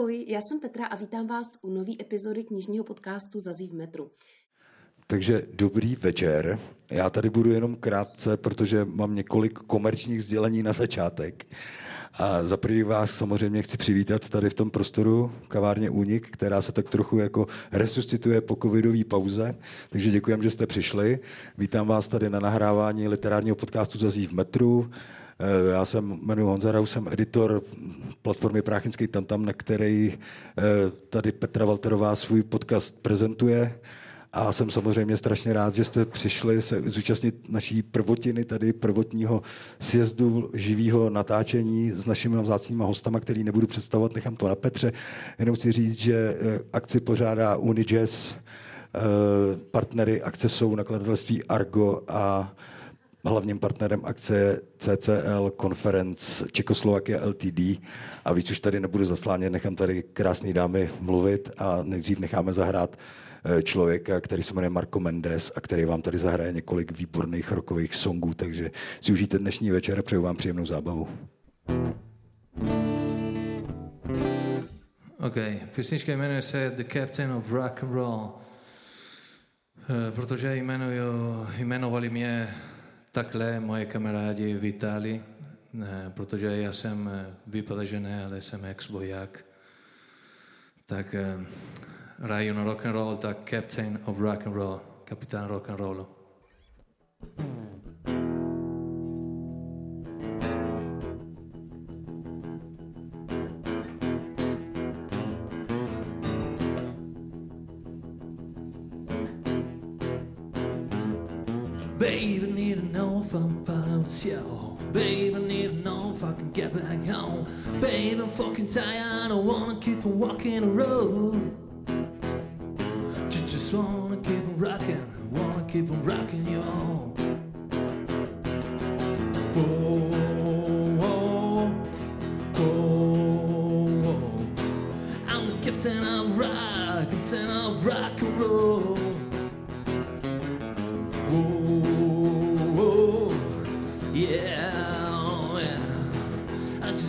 Ahoj, já jsem Petra a vítám vás u nové epizody knižního podcastu Zazí v metru. Takže dobrý večer. Já tady budu jenom krátce, protože mám několik komerčních sdělení na začátek. A za první vás samozřejmě chci přivítat tady v tom prostoru kavárně Únik, která se tak trochu jako resuscituje po covidové pauze. Takže děkujem, že jste přišli. Vítám vás tady na nahrávání literárního podcastu Zazí v metru. Eh, já jsem jmenuji Honza Rau, jsem editor platformy Práchinský Tantam, na který eh, tady Petra Walterová svůj podcast prezentuje. A jsem samozřejmě strašně rád, že jste přišli se zúčastnit naší prvotiny, tady prvotního sjezdu živého natáčení s našimi vzácnými hostama, který nebudu představovat, nechám to na Petře. Jenom chci říct, že eh, akci pořádá Unijazz, partnery akce jsou nakladatelství Argo a hlavním partnerem akce je CCL Conference Čekoslovakia LTD a víc už tady nebudu zaslánět, nechám tady krásný dámy mluvit a nejdřív necháme zahrát eh, člověka, který se jmenuje Marco Mendes a který vám tady zahraje několik výborných rokových songů, takže si užijte dnešní večer a přeju vám příjemnou zábavu. OK, písnička jmenuje se The Captain of Rock and Roll, eh, protože jmenuju, jmenovali mě takhle moje kamarádi v Itálii, ne, protože já jsem eh, vypadá, že ne, ale jsem ex-voják. Tak eh, na rock and roll, tak captain of rock and roll, kapitán rock and rollu. I'm part of show. Baby, need to know if I can get back home. Baby, I'm fucking tired, I wanna keep on walking the road. Ju- Just wanna keep on rocking, I wanna keep on rocking you home.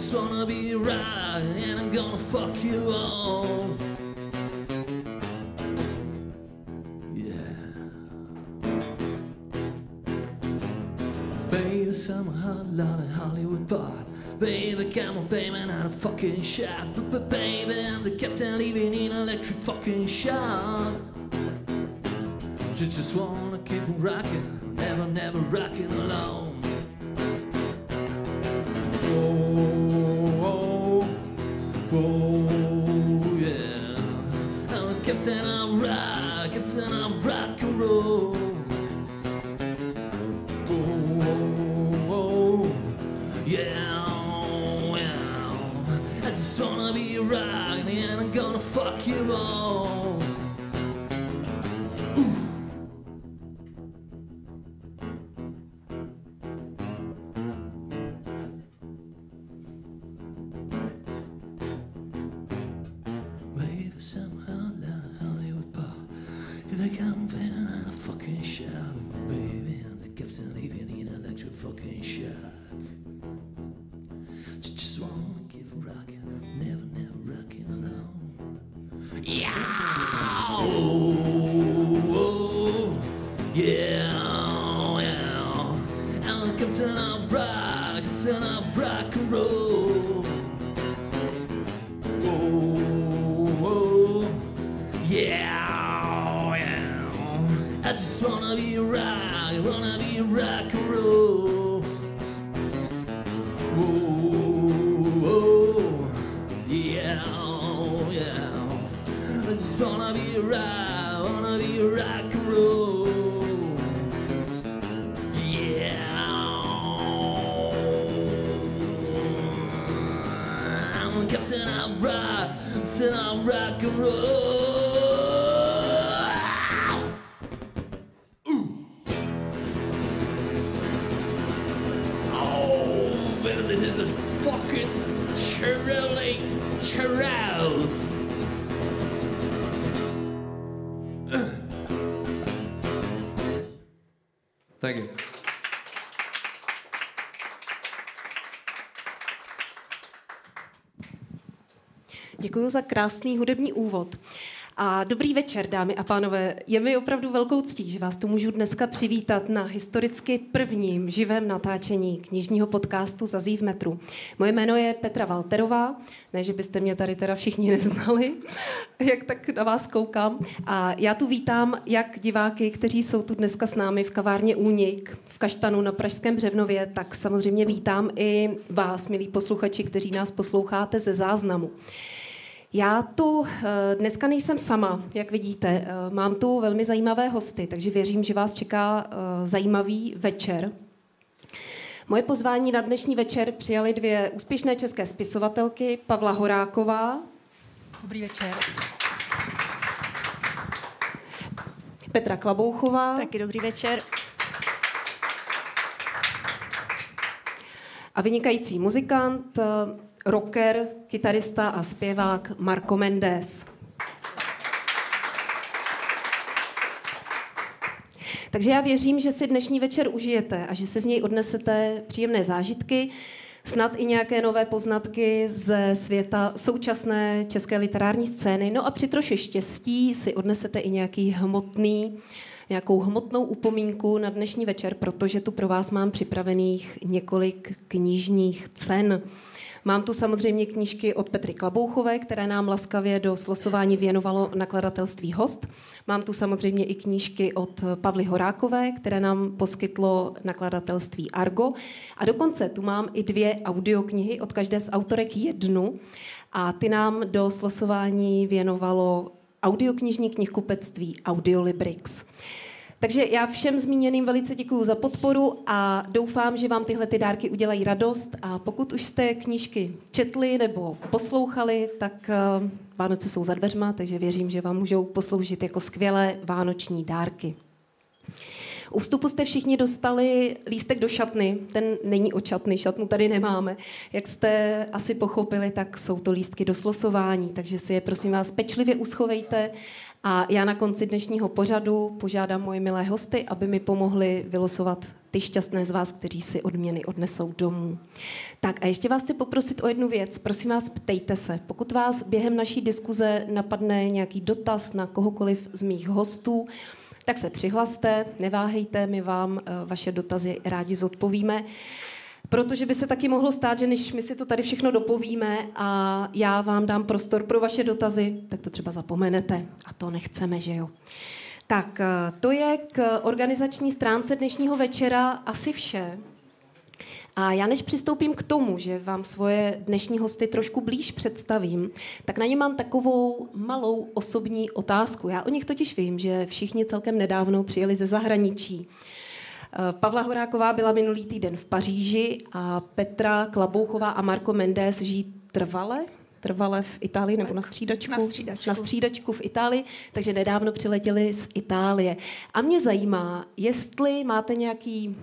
Just wanna be right, and I'm gonna fuck you all. Yeah. Baby, somehow, lot of Hollywood part. Baby, come on, baby, not a fucking shot. But, but baby, I'm the captain leaving in electric fucking shock. Just, just wanna keep on rocking, never, never rocking alone. Yow! Za krásný hudební úvod. A dobrý večer, dámy a pánové. Je mi opravdu velkou ctí, že vás tu můžu dneska přivítat na historicky prvním živém natáčení knižního podcastu Zazí v metru. Moje jméno je Petra Valterová, ne, že byste mě tady teda všichni neznali, jak tak na vás koukám. A já tu vítám jak diváky, kteří jsou tu dneska s námi v kavárně Únik v Kaštanu na Pražském Břevnově, tak samozřejmě vítám i vás, milí posluchači, kteří nás posloucháte ze záznamu. Já tu eh, dneska nejsem sama, jak vidíte. Eh, mám tu velmi zajímavé hosty, takže věřím, že vás čeká eh, zajímavý večer. Moje pozvání na dnešní večer přijali dvě úspěšné české spisovatelky, Pavla Horáková. Dobrý večer. Petra Klabouchová. Taky dobrý večer. A vynikající muzikant, rocker, kytarista a zpěvák Marco Mendes. Takže já věřím, že si dnešní večer užijete a že se z něj odnesete příjemné zážitky, snad i nějaké nové poznatky ze světa současné české literární scény. No a při troše štěstí si odnesete i nějaký hmotný, nějakou hmotnou upomínku na dnešní večer, protože tu pro vás mám připravených několik knižních cen. Mám tu samozřejmě knížky od Petry Klabouchové, které nám laskavě do slosování věnovalo nakladatelství Host. Mám tu samozřejmě i knížky od Pavly Horákové, které nám poskytlo nakladatelství Argo. A dokonce tu mám i dvě audioknihy, od každé z autorek jednu. A ty nám do slosování věnovalo audioknižní knihkupectví Audiolibrix. Takže já všem zmíněným velice děkuji za podporu a doufám, že vám tyhle ty dárky udělají radost. A pokud už jste knížky četli nebo poslouchali, tak uh, Vánoce jsou za dveřma, takže věřím, že vám můžou posloužit jako skvělé vánoční dárky. U vstupu jste všichni dostali lístek do šatny. Ten není o šatny, šatnu tady nemáme. Jak jste asi pochopili, tak jsou to lístky do slosování, takže si je prosím vás pečlivě uschovejte a já na konci dnešního pořadu požádám moje milé hosty, aby mi pomohli vylosovat ty šťastné z vás, kteří si odměny odnesou domů. Tak a ještě vás chci poprosit o jednu věc. Prosím vás, ptejte se. Pokud vás během naší diskuze napadne nějaký dotaz na kohokoliv z mých hostů, tak se přihlaste, neváhejte, my vám eh, vaše dotazy rádi zodpovíme protože by se taky mohlo stát, že než my si to tady všechno dopovíme a já vám dám prostor pro vaše dotazy, tak to třeba zapomenete a to nechceme, že jo. Tak eh, to je k organizační stránce dnešního večera asi vše. A já než přistoupím k tomu, že vám svoje dnešní hosty trošku blíž představím, tak na ně mám takovou malou osobní otázku. Já o nich totiž vím, že všichni celkem nedávno přijeli ze zahraničí. Pavla Horáková byla minulý týden v Paříži a Petra Klabouchová a Marko Mendes žijí trvale trvale v Itálii nebo na střídačku? Na střídačku. Na střídačku v Itálii, takže nedávno přiletěli z Itálie. A mě zajímá, jestli máte nějaký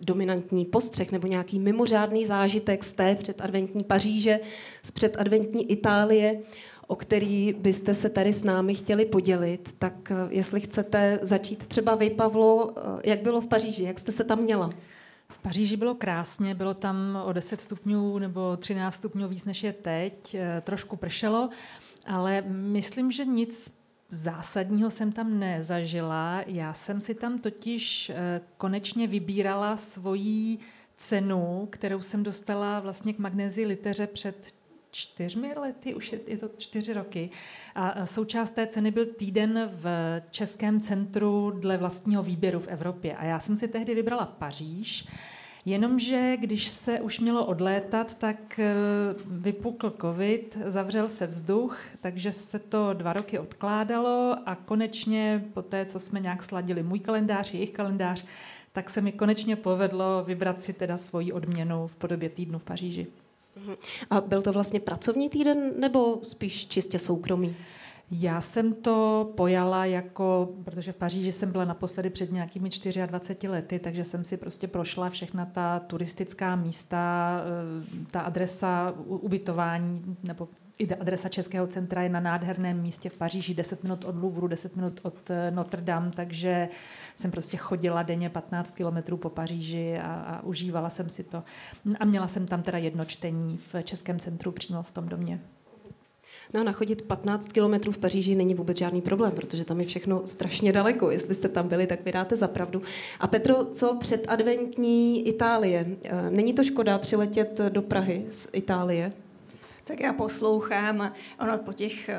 dominantní postřeh nebo nějaký mimořádný zážitek z té předadventní Paříže, z předadventní Itálie, o který byste se tady s námi chtěli podělit, tak eh, jestli chcete začít třeba vy, Pavlo, eh, jak bylo v Paříži, jak jste se tam měla? V Paříži bylo krásně, bylo tam o 10 stupňů nebo 13 stupňů víc než je teď, eh, trošku pršelo, ale myslím, že nic zásadního jsem tam nezažila. Já jsem si tam totiž konečně vybírala svoji cenu, kterou jsem dostala vlastně k magnézi liteře před čtyřmi lety, už je, je to čtyři roky. A součást té ceny byl týden v Českém centru dle vlastního výběru v Evropě. A já jsem si tehdy vybrala Paříž, Jenomže když se už mělo odlétat, tak e, vypukl covid, zavřel se vzduch, takže se to dva roky odkládalo a konečně po té, co jsme nějak sladili můj kalendář, jejich kalendář, tak se mi konečně povedlo vybrat si teda svoji odměnu v podobě týdnu v Paříži. Mhm. A byl to vlastně pracovní týden nebo spíš čistě soukromý? Já jsem to pojala jako, protože v Paříži jsem byla naposledy před nějakými 24 lety, takže jsem si prostě prošla všechna ta turistická místa, eh, ta adresa ubytování nebo adresa Českého centra je na nádherném místě v Paříži, 10 minut od Louvru, 10 minut od eh, Notre Dame, takže jsem prostě chodila denně 15 kilometrů po Paříži a, a užívala jsem si to. A měla jsem tam teda jedno čtení v Českém centru přímo v tom domě. No a nachodit 15 kilometrů v Paříži není vůbec žádný problém, protože tam je všechno strašně daleko. Jestli jste tam byli, tak vydáte za pravdu. A Petro, co předadventní Itálie? Eh, není to škoda přiletět do Prahy z Itálie? Tak já poslouchám a ono po těch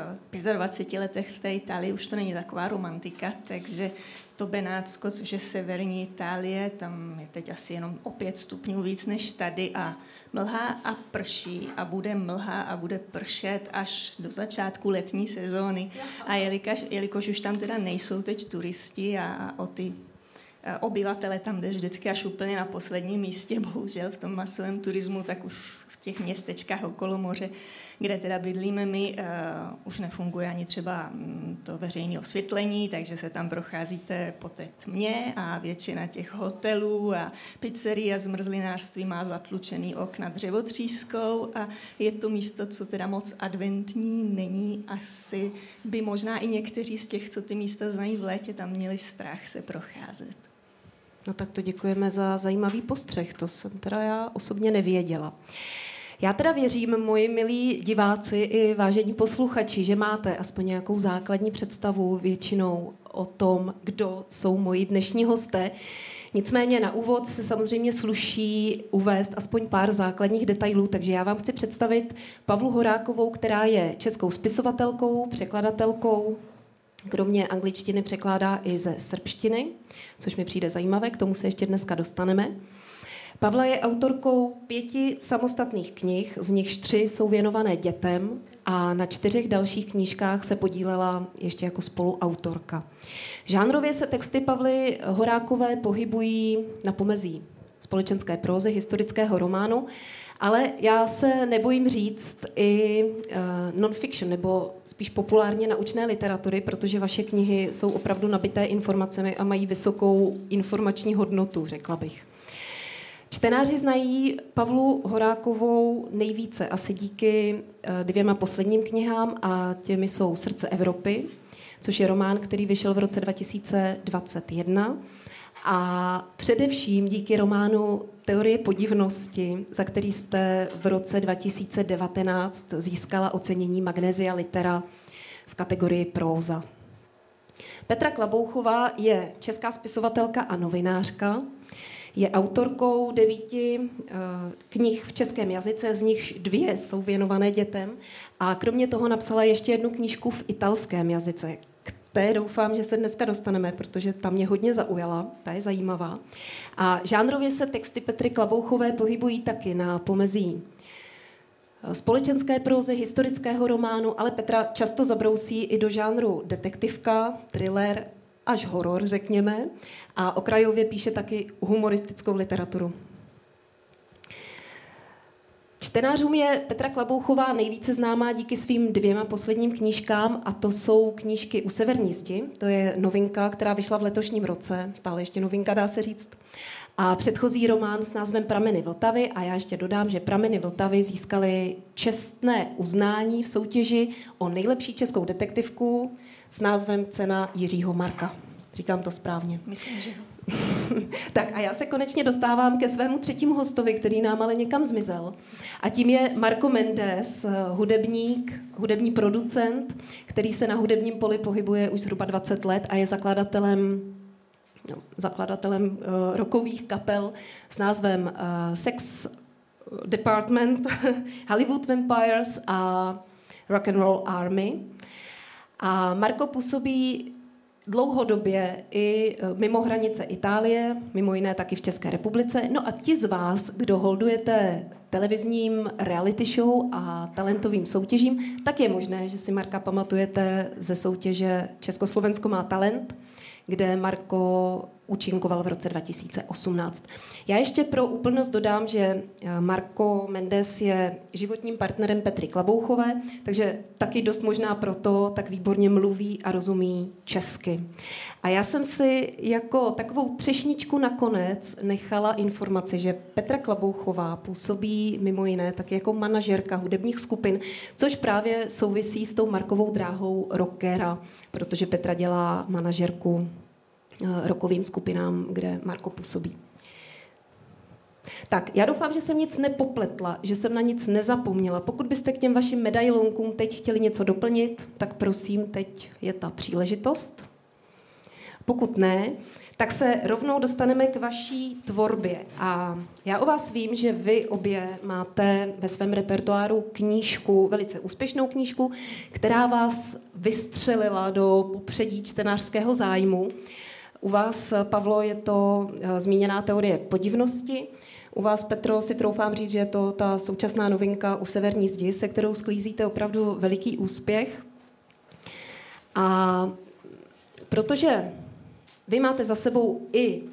25 eh, letech v té Itálii už to není taková romantika, takže to Benátsko, což je severní Itálie, tam je teď asi jenom o 5 stupňů víc než tady a mlhá a prší a bude mlha a bude pršet až do začátku letní sezóny. A jelikož, jelikož už tam teda nejsou teď turisti a o ty obyvatele tam jdeš vždycky až úplně na posledním místě, bohužel v tom masovém turismu, tak už v těch městečkách okolo moře, kde teda bydlíme my, uh, už nefunguje ani třeba mm, to veřejné osvětlení, takže se tam procházíte po té tmě a většina těch hotelů a pizzerií a zmrzlinářství má zatlučený okna dřevotřískou a je to místo, co teda moc adventní není. Asi by možná i někteří z těch, co ty místa znají v létě, tam měli strach se procházet. No tak to děkujeme za zajímavý postřeh, to jsem teda já osobně nevěděla. Já teda věřím, moji milí diváci i vážení posluchači, že máte aspoň nějakou základní představu většinou o tom, kdo jsou moji dnešní hosté. Nicméně na úvod se samozřejmě sluší uvést aspoň pár základních detailů, takže já vám chci představit Pavlu Horákovou, která je českou spisovatelkou, překladatelkou, kromě angličtiny překládá i ze srbštiny, což mi přijde zajímavé, k tomu se ještě dneska dostaneme. Pavla je autorkou pěti samostatných knih, z nichž tři jsou věnované dětem a na čtyřech dalších knížkách se podílela ještě jako spoluautorka. Žánrově se texty Pavly Horákové pohybují na pomezí společenské prózy, historického románu, ale já se nebojím říct i uh, non-fiction, nebo spíš populárně naučné literatury, protože vaše knihy jsou opravdu nabité informacemi a mají vysokou informační hodnotu, řekla bych. Čtenáři znají Pavlu Horákovou nejvíce asi díky eh, dvěma posledním knihám a těmi jsou Srdce Evropy, což je román, který vyšel v roce 2021 a především díky románu Teorie podivnosti, za který jste v roce 2019 získala ocenění Magnesia Litera v kategorii próza. Petra Klabouchová je česká spisovatelka a novinářka, je autorkou devíti uh, knih v českém jazyce, z nichž dvě jsou věnované dětem a kromě toho napsala ještě jednu knížku v italském jazyce. Té doufám, že se dneska dostaneme, protože ta mě hodně zaujala, ta je zajímavá. A žánrově se texty Petry Klabouchové pohybují taky na pomezí eh, společenské prózy, historického románu, ale Petra často zabrousí i do žánru detektivka, thriller až horor, řekněme a okrajově píše taky humoristickou literaturu. Čtenářům je Petra Klabouchová nejvíce známá díky svým dvěma posledním knížkám a to jsou knížky U severní zdi, to je novinka, která vyšla v letošním roce, stále ještě novinka dá se říct, a předchozí román s názvem Prameny Vltavy a já ještě dodám, že Prameny Vltavy získaly čestné uznání v soutěži o nejlepší českou detektivku s názvem Cena Jiřího Marka. Říkám to správně. Myslím, že tak a já se konečně dostávám ke svému třetímu hostovi, který nám ale někam zmizel. A tím je Marco Mendes, hudebník, hudební producent, který se na hudebním poli pohybuje už zhruba 20 let a je zakladatelem no, zakladatelem uh, rokových kapel s názvem uh, Sex Department, Hollywood Vampires a Rock and Roll Army. A Marko působí dlouhodobě i e, mimo hranice Itálie, mimo jiné taky v České republice. No a ti z vás, kdo holdujete televizním reality show a talentovým soutěžím, tak je možné, že si Marka pamatujete ze soutěže Československo má talent, kde Marko účinkoval v roce 2018. Já ještě pro úplnost dodám, že eh, Marko Mendes je životním partnerem Petry Klabouchové, takže taky dost možná proto tak výborně mluví a rozumí česky. A já jsem si jako takovou třešničku nakonec nechala informaci, že Petra Klabouchová působí mimo jiné tak jako manažerka hudebních skupin, což právě souvisí s tou Markovou dráhou rockera, protože Petra dělá manažerku rokovým skupinám, kde Marko působí. Tak, já doufám, že jsem nic nepopletla, že jsem na nic nezapomněla. Pokud byste k těm vašim medailonkům teď chtěli něco doplnit, tak prosím, teď je ta příležitost. Pokud ne, tak se rovnou dostaneme k vaší tvorbě. A já o vás vím, že vy obě máte ve svém repertoáru knížku, velice úspěšnou knížku, která vás vystřelila do popředí čtenářského zájmu. U vás, Pavlo, je to eh, zmíněná teorie podivnosti. U vás, Petro, si troufám říct, že je to ta současná novinka u Severní zdi, se kterou sklízíte opravdu veliký úspěch. A protože vy máte za sebou i uh,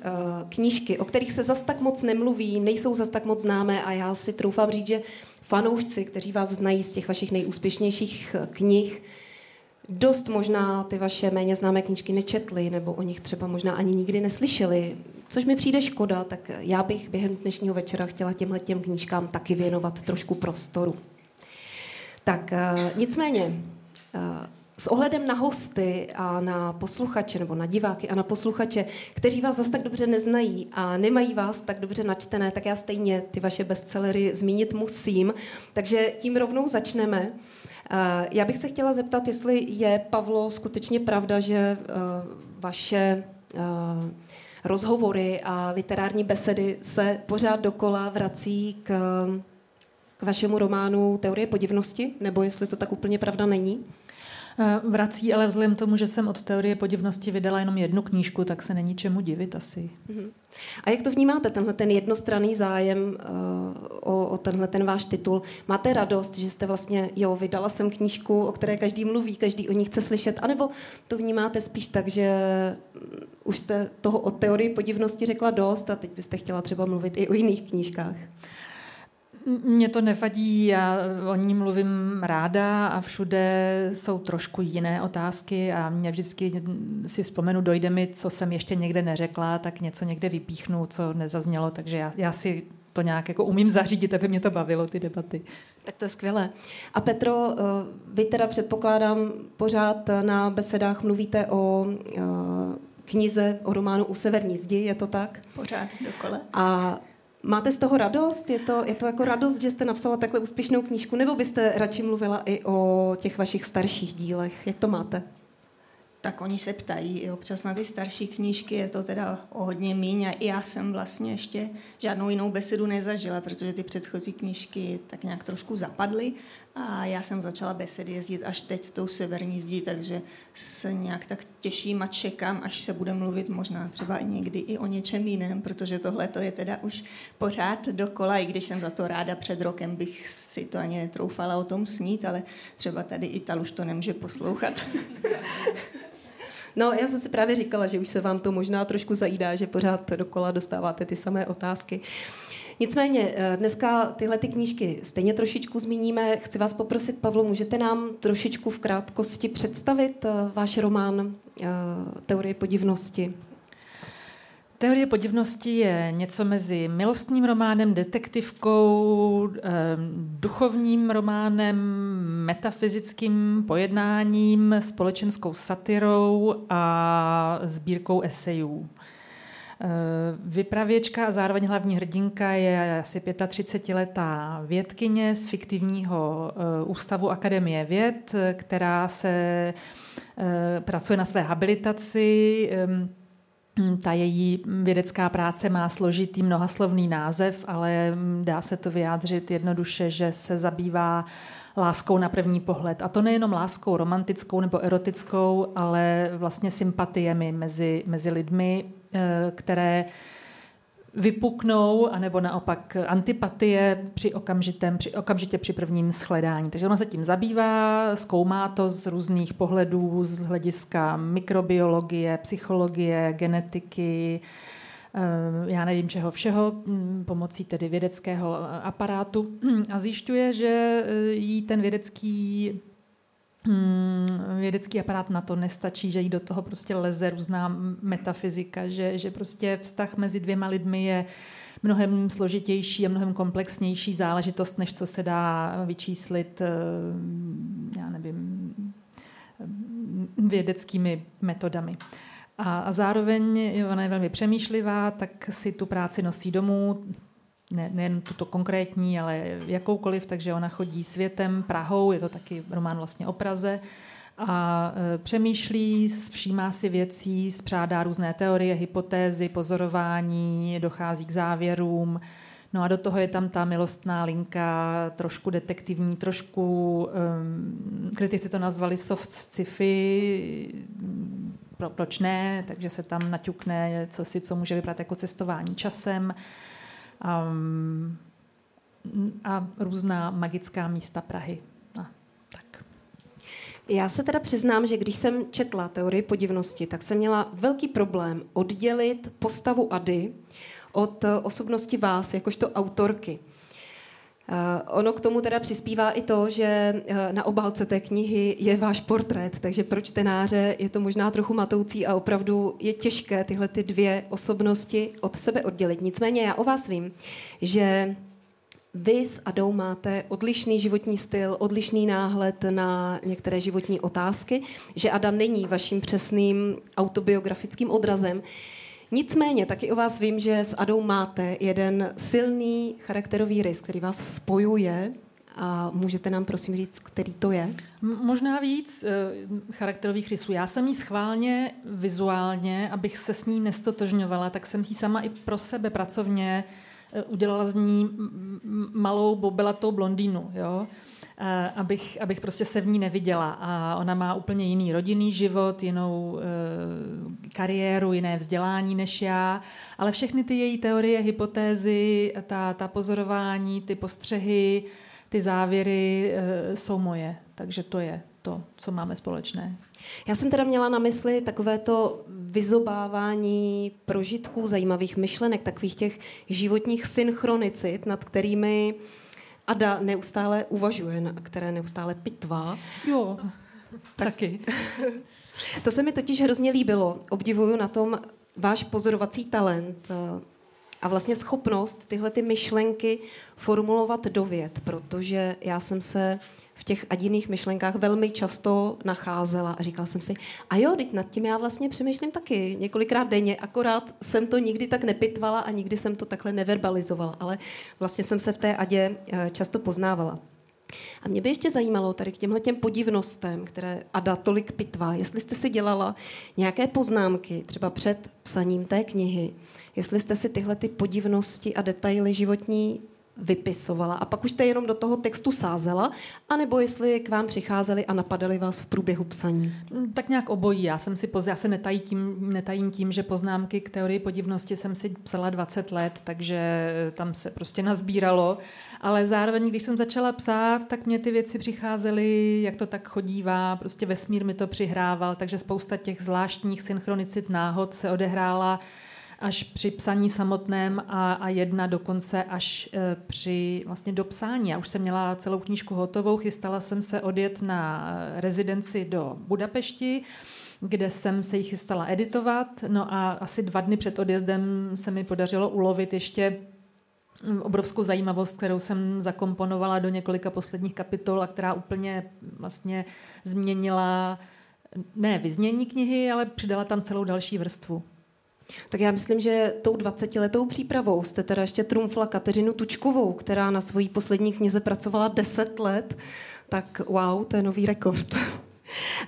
knížky, o kterých se zas tak moc nemluví, nejsou zas tak moc známé a já si troufám říct, že fanoušci, kteří vás znají z těch vašich nejúspěšnějších eh, knih, dost možná ty vaše méně známé knížky nečetli, nebo o nich třeba možná ani nikdy neslyšeli, což mi přijde škoda, tak já bych během dnešního večera chtěla těmhle těm knížkám taky věnovat trošku prostoru. Tak uh, nicméně, uh, s ohledem na hosty a na posluchače, nebo na diváky a na posluchače, kteří vás zase tak dobře neznají a nemají vás tak dobře načtené, tak já stejně ty vaše bestsellery zmínit musím. Takže tím rovnou začneme. Eh, já bych se chtěla zeptat, jestli je, Pavlo, skutečně pravda, že eh, vaše eh, rozhovory a literární besedy se pořád dokola vrací k, k vašemu románu Teorie podivnosti, nebo jestli to tak úplně pravda není? Eh, vrací, ale vzhledem tomu, že jsem od teorie podivnosti vydala jenom jednu knížku, tak se není čemu divit asi. Mhm. A jak to vnímáte, tenhle ten jednostranný zájem uh, o, o tenhle ten váš titul? Máte radost, že jste vlastně, jo, vydala jsem knížku, o které každý mluví, každý o ní chce slyšet, anebo to vnímáte spíš tak, že mm, už jste toho o teorii podivnosti řekla dost a teď byste chtěla třeba mluvit i o jiných knížkách? Mně to nevadí, já o ní mluvím ráda a všude jsou trošku jiné otázky a mě vždycky si vzpomenu, dojde mi, co jsem ještě někde neřekla, tak něco někde vypíchnu, co nezaznělo, takže já, já si to nějak jako umím zařídit, aby mě to bavilo, ty debaty. Tak to je skvělé. A Petro, eh, vy teda předpokládám, pořád na besedách mluvíte o eh, knize, o románu U severní zdi, je to tak? Pořád dokole. A Máte z toho radost? Je to, je to jako radost, že jste napsala takhle úspěšnou knížku? Nebo byste radši mluvila i o těch vašich starších dílech? Jak to máte? tak oni se ptají i občas na ty starší knížky, je to teda o hodně míň a i já jsem vlastně ještě žádnou jinou besedu nezažila, protože ty předchozí knížky tak nějak trošku zapadly a já jsem začala besedy jezdit až teď s tou severní zdí, takže se nějak tak těším a čekám, až se bude mluvit možná třeba někdy i o něčem jiném, protože tohle to je teda už pořád dokola, i když jsem za to ráda před rokem bych si to ani netroufala o tom snít, ale třeba tady Ital už to nemůže poslouchat. No, já jsem si právě říkala, že už se vám to možná trošku zajídá, že pořád dokola dostáváte ty samé otázky. Nicméně, eh, dneska tyhle ty knížky stejně trošičku zmíníme. Chci vás poprosit, Pavlo, můžete nám trošičku v krátkosti představit eh, váš román eh, Teorie podivnosti? Teorie podivnosti je něco mezi milostním románem, detektivkou, duchovním románem, metafyzickým pojednáním, společenskou satirou a sbírkou esejů. Vypravěčka a zároveň hlavní hrdinka je asi 35-letá vědkyně z fiktivního ústavu Akademie věd, která se pracuje na své habilitaci ta její vědecká práce má složitý mnohaslovný název, ale mm, dá se to vyjádřit jednoduše, že se zabývá láskou na první pohled. A to nejenom láskou romantickou nebo erotickou, ale vlastně sympatiemi mezi, mezi lidmi, eh, které vypuknou, anebo naopak antipatie při okamžitém, při, okamžitě při prvním shledání. Takže ona se tím zabývá, zkoumá to z různých pohledů, z hlediska mikrobiologie, psychologie, genetiky, eh, já nevím čeho všeho, hm, pomocí tedy vědeckého aparátu a zjišťuje, že eh, jí ten vědecký vědecký aparát na to nestačí, že jí do toho prostě leze různá metafyzika, že, že prostě vztah mezi dvěma lidmi je mnohem složitější a mnohem komplexnější záležitost, než co se dá vyčíslit, eh, já nevím, vědeckými metodami. A, a zároveň ona je velmi přemýšlivá, tak si tu práci nosí domů, ne, nejen tuto konkrétní, ale jakoukoliv, takže ona chodí světem, Prahou, je to taky román vlastně o Praze. A e, přemýšlí, všímá si věcí, spřádá různé teorie, hypotézy, pozorování, dochází k závěrům. No a do toho je tam ta milostná linka, trošku detektivní, trošku, um, kritici to nazvali soft sci-fi, pro, proč ne, takže se tam naťukne co si, co může vypadat jako cestování časem um, a různá magická místa Prahy. A, tak. Já se teda přiznám, že když jsem četla teorii podivnosti, tak jsem měla velký problém oddělit postavu Ady od osobnosti vás, jakožto autorky. Uh, ono k tomu teda přispívá i to, že uh, na obálce té knihy je váš portrét, takže pro čtenáře je to možná trochu matoucí a opravdu je těžké tyhle ty dvě osobnosti od sebe oddělit. Nicméně já o vás vím, že vy s Adou máte odlišný životní styl, odlišný náhled na některé životní otázky, že Ada není vaším přesným autobiografickým odrazem. Nicméně taky o vás vím, že s Adou máte jeden silný charakterový rys, který vás spojuje a můžete nám prosím říct, který to je? Možná víc e, charakterových rysů. Já jsem jí schválně vizuálně, abych se s ní nestotožňovala, tak jsem si sama i pro sebe pracovně e, udělala z ní malou bobelatou blondýnu. Jo? Eh, abych, abych prostě se v ní neviděla. A ona má úplně jiný rodinný život, jinou e, kariéru, jiné vzdělání než já, ale všechny ty její teorie, hypotézy, ta, ta pozorování, ty postřehy, ty závěry e, jsou moje. Takže to je to, co máme společné. Já jsem teda měla na mysli takové to vyzobávání prožitků, zajímavých myšlenek, takových těch životních synchronicit, nad kterými Ada neustále uvažuje, na které neustále pitvá. Jo, tak. taky. to se mi totiž hrozně líbilo. Obdivuju na tom váš pozorovací talent eh, a vlastně schopnost tyhle ty myšlenky formulovat do věd, protože já jsem se v těch adiných myšlenkách velmi často nacházela a říkala jsem si, a jo, teď nad tím já vlastně přemýšlím taky několikrát denně, akorát jsem to nikdy tak nepitvala a nikdy jsem to takhle neverbalizovala, ale vlastně jsem se v té adě eh, často poznávala. A mě by ještě zajímalo tady k těmhle těm podivnostem, které Ada tolik pitvá, jestli jste si dělala nějaké poznámky, třeba před psaním té knihy, jestli jste si tyhle ty podivnosti a detaily životní vypisovala a pak už jste jenom do toho textu sázela, anebo jestli k vám přicházeli a napadali vás v průběhu psaní? Mm, tak nějak obojí. Já jsem si poz... já se netajím tím, netajím tím, že poznámky k teorii podivnosti jsem si psala 20 let, takže tam se prostě nazbíralo. Ale zároveň, když jsem začala psát, tak mě ty věci přicházely, jak to tak chodívá, prostě vesmír mi to přihrával, takže spousta těch zvláštních synchronicit náhod se odehrála až při psaní samotném a, a jedna dokonce až e, při vlastně dopsání. Já už jsem měla celou knížku hotovou, chystala jsem se odjet na e, rezidenci do Budapešti, kde jsem se ji chystala editovat. No a asi dva dny před odjezdem se mi podařilo ulovit ještě mm, obrovskou zajímavost, kterou jsem zakomponovala do několika posledních kapitol a která úplně vlastně změnila ne vyznění knihy, ale přidala tam celou další vrstvu. Tak já myslím, že tou 20-letou přípravou jste teda ještě trumfla Kateřinu Tučkovou, která na svojí poslední knize pracovala 10 let. Tak wow, to je nový rekord.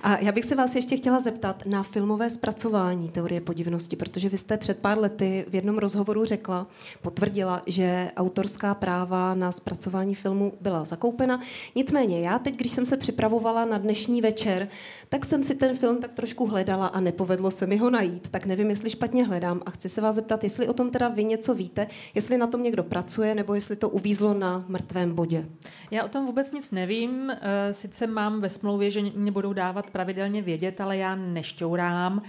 A já bych se vás ještě chtěla zeptat na filmové zpracování teorie podivnosti, protože vy jste před pár lety v jednom rozhovoru řekla, potvrdila, že autorská práva na zpracování filmu byla zakoupena. Nicméně já teď, když jsem se připravovala na dnešní večer, tak jsem si ten film tak trošku hledala a nepovedlo se mi ho najít. Tak nevím, jestli špatně hledám a chci se vás zeptat, jestli o tom teda vy něco víte, jestli na tom někdo pracuje, nebo jestli to uvízlo na mrtvém bodě. Já o tom vůbec nic nevím. Eh, sice mám ve smlouvě, že mě budou dávat pravidelně vědět, ale já nešťourám. Uh,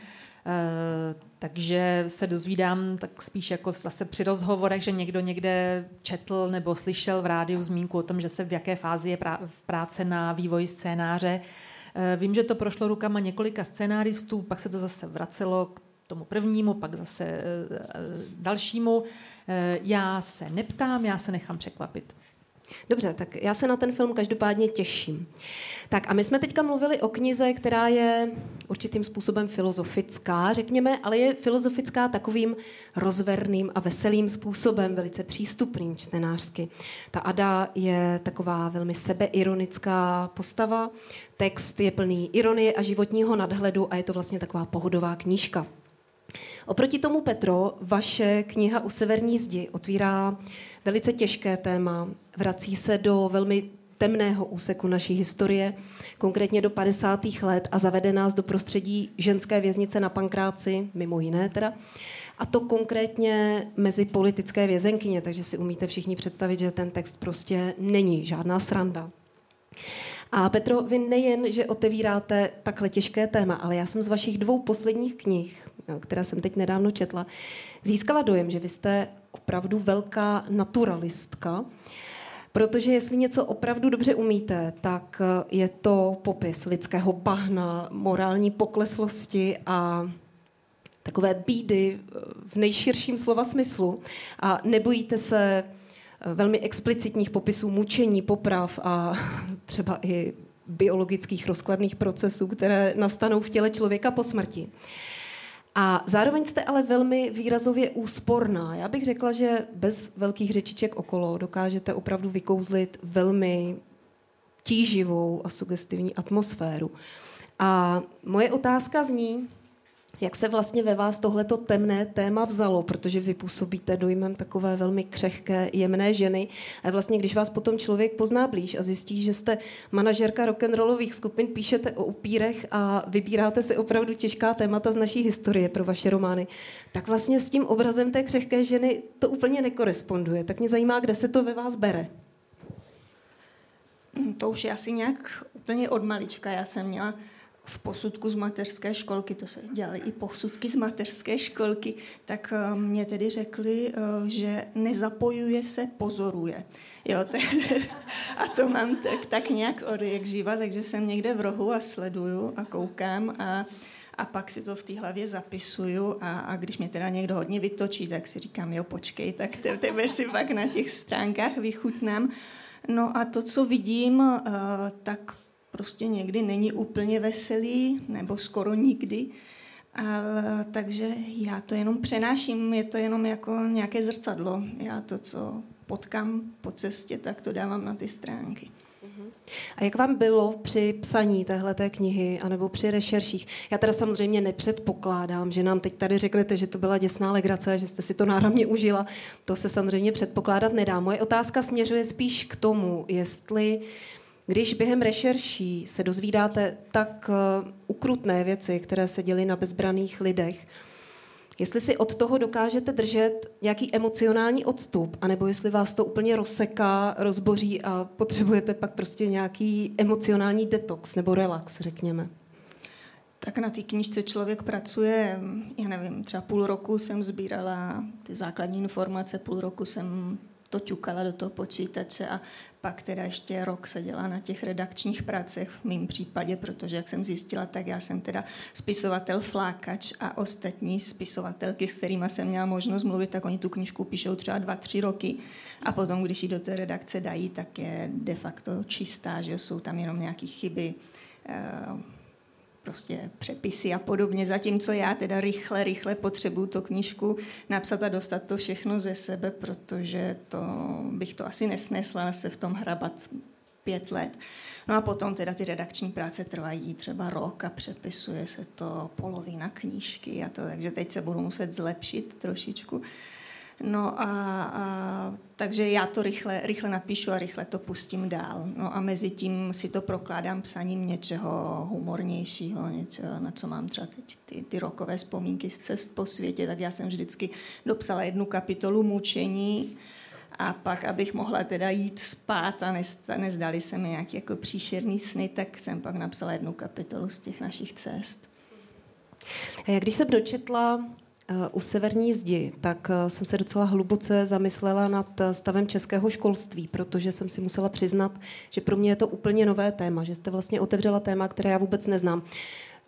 takže se dozvídám tak spíš jako zase při rozhovorech, že někdo někde četl nebo slyšel v rádiu zmínku o tom, že se v jaké fázi je prá- v práce na vývoji scénáře. Uh, vím, že to prošlo rukama několika scénáristů, pak se to zase vracelo k tomu prvnímu, pak zase uh, dalšímu. Já se neptám, já se nechám překvapit. Dobře, tak já se na ten film každopádně těším. Tak a my jsme teďka mluvili o knize, která je určitým způsobem filozofická, řekněme, ale je filozofická takovým rozverným a veselým způsobem, velice přístupným čtenářsky. Ta Ada je taková velmi sebeironická postava, text je plný ironie a životního nadhledu a je to vlastně taková pohodová knížka. Oproti tomu, Petro, vaše kniha u severní zdi otvírá velice těžké téma, vrací se do velmi temného úseku naší historie, konkrétně do 50. let a zavede nás do prostředí ženské věznice na Pankráci, mimo jiné teda, a to konkrétně mezi politické vězenkyně, takže si umíte všichni představit, že ten text prostě není žádná sranda. A Petro, vy nejen, že otevíráte takhle těžké téma, ale já jsem z vašich dvou posledních knih, které jsem teď nedávno četla, získala dojem, že vy jste opravdu velká naturalistka, Protože jestli něco opravdu dobře umíte, tak je to popis lidského bahna, morální pokleslosti a takové bídy v nejširším slova smyslu. A nebojíte se velmi explicitních popisů mučení, poprav a třeba i biologických rozkladných procesů, které nastanou v těle člověka po smrti. A zároveň jste ale velmi výrazově úsporná. Já bych řekla, že bez velkých řečiček okolo dokážete opravdu vykouzlit velmi tíživou a sugestivní atmosféru. A moje otázka zní, jak se vlastně ve vás tohleto temné téma vzalo, protože vy působíte dojmem takové velmi křehké, jemné ženy. A vlastně, když vás potom člověk pozná blíž a zjistí, že jste manažerka rock'n'rollových skupin, píšete o upírech a vybíráte si opravdu těžká témata z naší historie pro vaše romány, tak vlastně s tím obrazem té křehké ženy to úplně nekoresponduje. Tak mě zajímá, kde se to ve vás bere. To už je asi nějak úplně od malička. Já jsem měla v posudku z mateřské školky, to se dělaly i posudky z mateřské školky, tak eh, mě tedy řekli, eh, že nezapojuje se, pozoruje. Jo, a to mám tak, tak nějak od jak živa, takže jsem někde v rohu a sleduju a koukám a, a pak si to v té hlavě zapisuju a, a když mě teda někdo hodně vytočí, tak si říkám, jo, počkej, tak te, tebe si pak na těch stránkách vychutnám. No a to, co vidím, uh, tak prostě někdy není úplně veselý, nebo skoro nikdy. Ale, takže já to jenom přenáším, je to jenom jako nějaké zrcadlo. Já to, co potkám po cestě, tak to dávám na ty stránky. A jak vám bylo při psaní téhle knihy anebo při rešerších? Já teda samozřejmě nepředpokládám, že nám teď tady řeknete, že to byla děsná legrace, že jste si to náramně užila. To se samozřejmě předpokládat nedá. Moje otázka směřuje spíš k tomu, jestli když během rešerší se dozvídáte tak uh, ukrutné věci, které se děly na bezbraných lidech, jestli si od toho dokážete držet nějaký emocionální odstup, anebo jestli vás to úplně rozseká, rozboří a potřebujete pak prostě nějaký emocionální detox nebo relax, řekněme. Tak na té knižce člověk pracuje, já nevím, třeba půl roku jsem sbírala ty základní informace, půl roku jsem to ťukala do toho počítače a pak teda ještě rok se dělá na těch redakčních pracech v mém případě, protože jak jsem zjistila, tak já jsem teda spisovatel flákač a ostatní spisovatelky, s kterými jsem měla možnost mluvit, tak oni tu knižku píšou třeba dva, tři roky. A potom, když ji do té redakce dají, tak je de facto čistá, že jsou tam jenom nějaké chyby, eh, prostě přepisy a podobně, zatímco já teda rychle, rychle potřebuju to knížku napsat a dostat to všechno ze sebe, protože to bych to asi nesnesla se v tom hrabat pět let. No a potom teda ty redakční práce trvají třeba rok a přepisuje se to polovina knížky a to, takže teď se budu muset zlepšit trošičku. No a, a takže já to rychle, rychle napíšu a rychle to pustím dál. No a mezi tím si to prokládám psaním něčeho humornějšího, něčeho, na co mám třeba teď ty, ty rokové vzpomínky z cest po světě, tak já jsem vždycky dopsala jednu kapitolu mučení a pak, abych mohla teda jít spát a nezdali se mi nějaký jako příšerný sny, tak jsem pak napsala jednu kapitolu z těch našich cest. Jak když jsem dočetla u severní zdi, tak eh, jsem se docela hluboce zamyslela nad eh, stavem českého školství, protože jsem si musela přiznat, že pro mě je to úplně nové téma, že jste vlastně otevřela téma, které já vůbec neznám.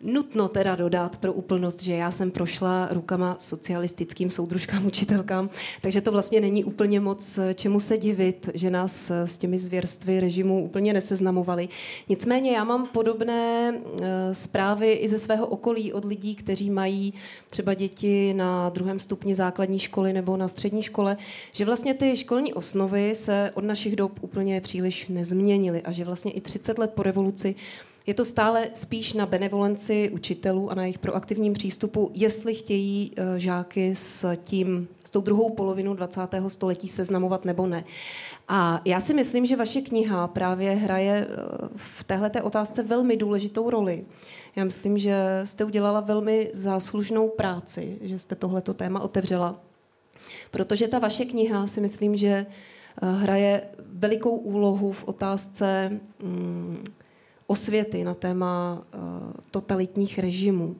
Nutno teda dodat pro úplnost, že já jsem prošla rukama socialistickým soudružkám, učitelkám, takže to vlastně není úplně moc čemu se divit, že nás s těmi zvěrstvy režimu úplně neseznamovali. Nicméně já mám podobné eh, zprávy i ze svého okolí od lidí, kteří mají třeba děti na druhém stupni základní školy nebo na střední škole, že vlastně ty školní osnovy se od našich dob úplně příliš nezměnily a že vlastně i 30 let po revoluci je to stále spíš na benevolenci učitelů a na jejich proaktivním přístupu, jestli chtějí eh, žáky s tím, s tou druhou polovinou 20. století seznamovat nebo ne. A já si myslím, že vaše kniha právě hraje eh, v téhle otázce velmi důležitou roli. Já myslím, že jste udělala velmi záslužnou práci, že jste tohleto téma otevřela. Protože ta vaše kniha si myslím, že eh, hraje velikou úlohu v otázce mm, osvěty na téma uh, totalitních režimů.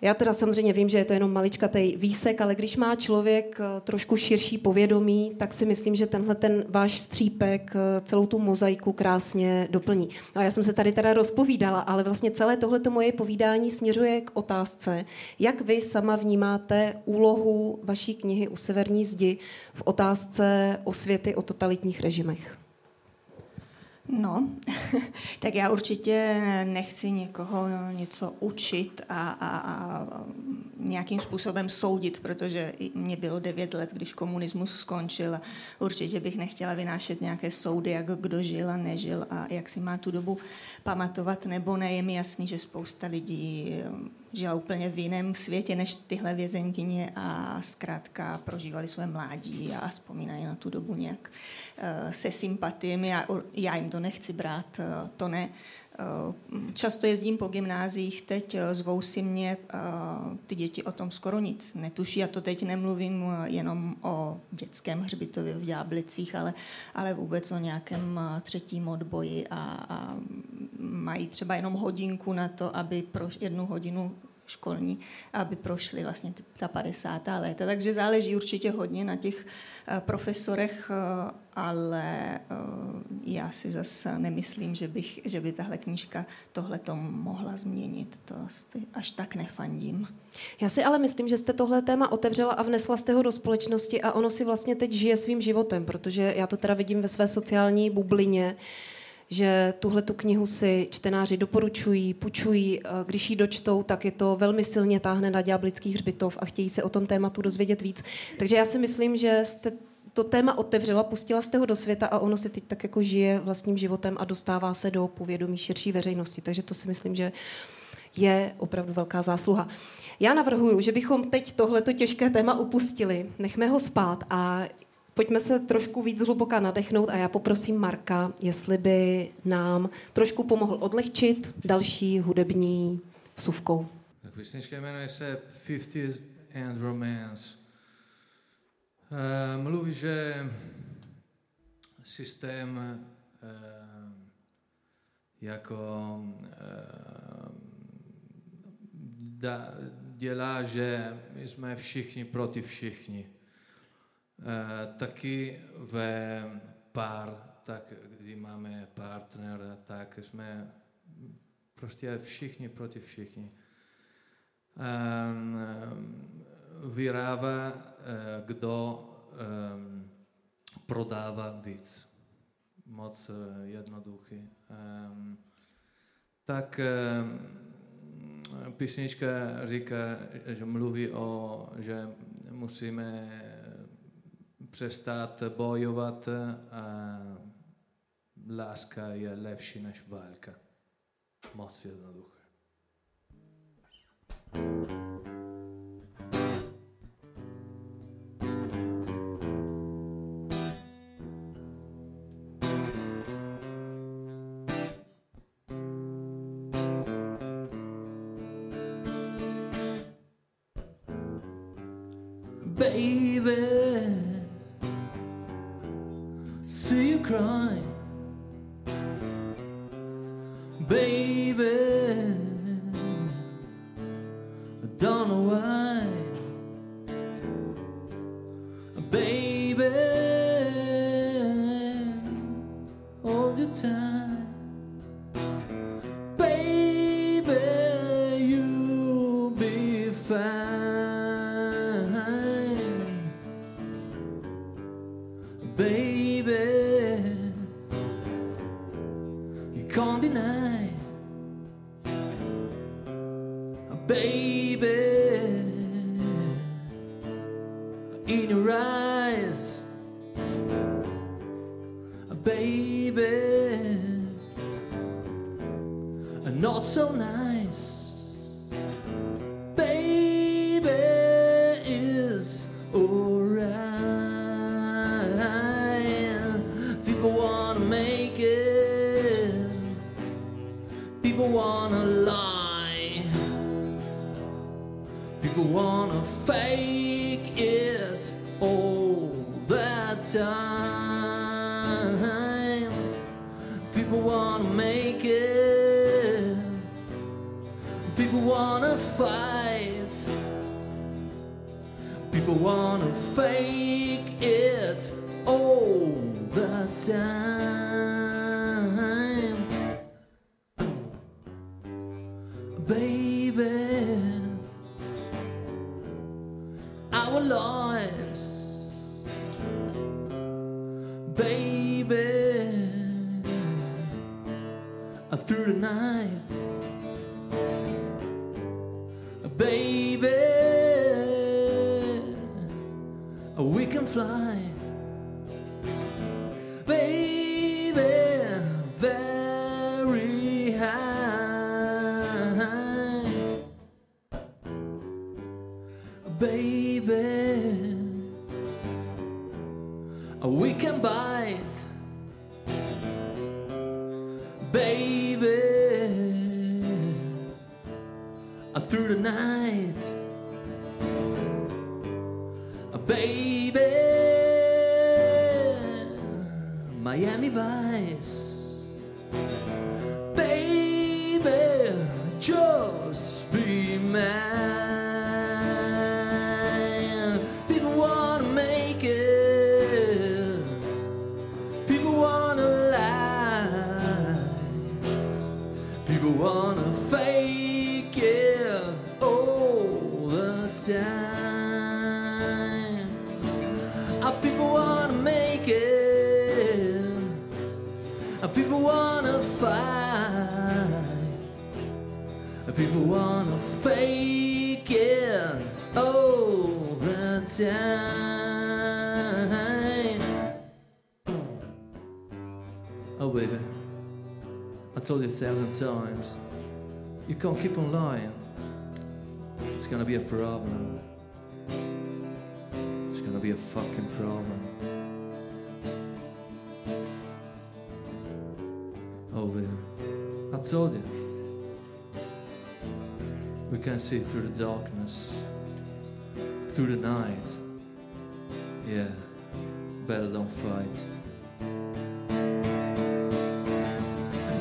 Já teda samozřejmě vím, že je to jenom maličkatý výsek, ale když má člověk uh, trošku širší povědomí, tak si myslím, že tenhle ten váš střípek uh, celou tu mozaiku krásně doplní. No a já jsem se tady teda rozpovídala, ale vlastně celé tohleto moje povídání směřuje k otázce, jak vy sama vnímáte úlohu vaší knihy u Severní zdi v otázce osvěty o totalitních režimech. No, tak já určitě nechci někoho něco učit a, a, a nějakým způsobem soudit, protože mě bylo devět let, když komunismus skončil. Určitě bych nechtěla vynášet nějaké soudy, jak kdo žil a nežil a jak si má tu dobu pamatovat nebo ne. Je mi jasný, že spousta lidí žila úplně v jiném světě než tyhle vězenkyně a zkrátka prožívali své mládí a vzpomínají na tu dobu nějak eh, se sympatiemi. Já, já jim to nechci brát, eh, to ne. Eh, často jezdím po gymnáziích, teď zvou si mě, ty děti o tom skoro nic netuší. A to teď nemluvím jenom o dětském hřbitově v Ďáblicích, ale, ale vůbec o nějakém třetím odboji a, a mají třeba jenom hodinku na to, aby pro jednu hodinu školní, aby prošli vlastně ta 50. léta. Takže záleží určitě hodně na těch eh, profesorech, eh, ale eh, já si zase nemyslím, že, bych, že by tahle knížka tohle to mohla změnit. To až tak nefandím. Já si ale myslím, že jste tohle téma otevřela a vnesla jste ho do společnosti a ono si vlastně teď žije svým životem, protože já to teda vidím ve své sociální bublině, že tuhle tu knihu si čtenáři doporučují, půjčují, když ji dočtou, tak je to velmi silně táhne na ďáblický hřbitov a chtějí se o tom tématu dozvědět víc. Takže já si myslím, že jste to téma otevřela, pustila jste ho do světa a ono si teď tak jako žije vlastním životem a dostává se do povědomí širší veřejnosti. Takže to si myslím, že je opravdu velká zásluha. Já navrhuju, že bychom teď tohleto těžké téma upustili, nechme ho spát a Pojďme se trošku víc zhluboka nadechnout a já poprosím Marka, jestli by nám trošku pomohl odlehčit další hudební vsuvkou. Tak písnička jmenuje se 50 and Romance. Uh, mluví, že systém uh, jako da, dělá, že my jsme všichni proti všichni. Eh, taky ve pár, tak kdy máme partnera, tak jsme prostě všichni proti všichni. Um, vyrává, uh, kdo prodává víc. Moc jednoduchý. Tak písnička říká, že mluví o, že musíme přestat bojovat a láska je lepší než válka. Moc jednoduché. Baby thousand times. You can't keep on lying. It's gonna be a problem. It's gonna be a fucking problem. Over. I told you. We can see through the darkness, through the night. Yeah, better don't fight.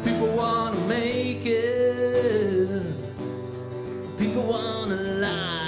People wanna make it. People wanna lie.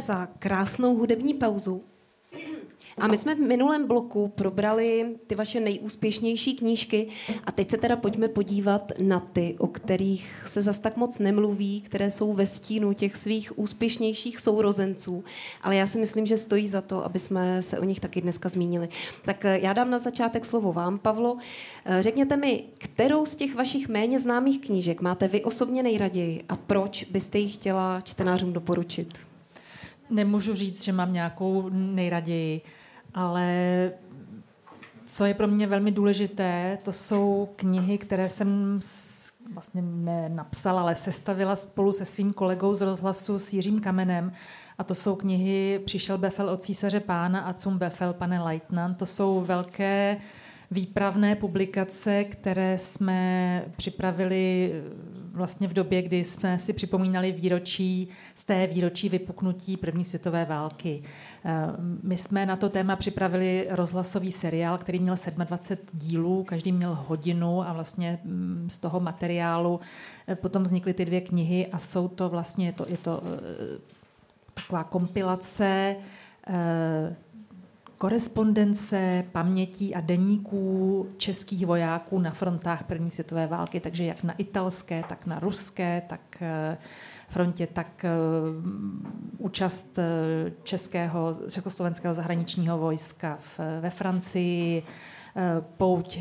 Za krásnou hudební pauzu. A my jsme v minulém bloku probrali ty vaše nejúspěšnější knížky a teď se teda pojďme podívat na ty, o kterých se zas tak moc nemluví, které jsou ve stínu těch svých úspěšnějších sourozenců. Ale já si myslím, že stojí za to, aby jsme se o nich taky dneska zmínili. Tak eh, já dám na začátek slovo vám, Pavlo. Eh, Řekněte mi, kterou z těch vašich méně známých knížek máte vy osobně nejraději a proč byste ji chtěla čtenářům doporučit? Nemůžu říct, že mám nějakou nejraději, ale co je pro mě velmi důležité, to jsou knihy, které jsem vlastně ne napsal, ale sestavila spolu se svým kolegou z rozhlasu s Jiřím Kamenem. A to jsou knihy Přišel Befel od císaře pána a Cum Befel, pane Leitnan. To jsou velké výpravné publikace, které jsme připravili vlastně v době, kdy jsme si připomínali výročí z té výročí vypuknutí první světové války. Eh, my jsme na to téma připravili rozhlasový seriál, který měl 27 dílů, každý měl hodinu a vlastně mm, z toho materiálu eh, potom vznikly ty dvě knihy a jsou to vlastně, je to, je to taková kompilace korespondence, pamětí a deníků českých vojáků na frontách první světové války, takže jak na italské, tak na ruské, tak eh, frontě, tak eh, účast eh, českého, československého zahraničního vojska ve Francii, pouť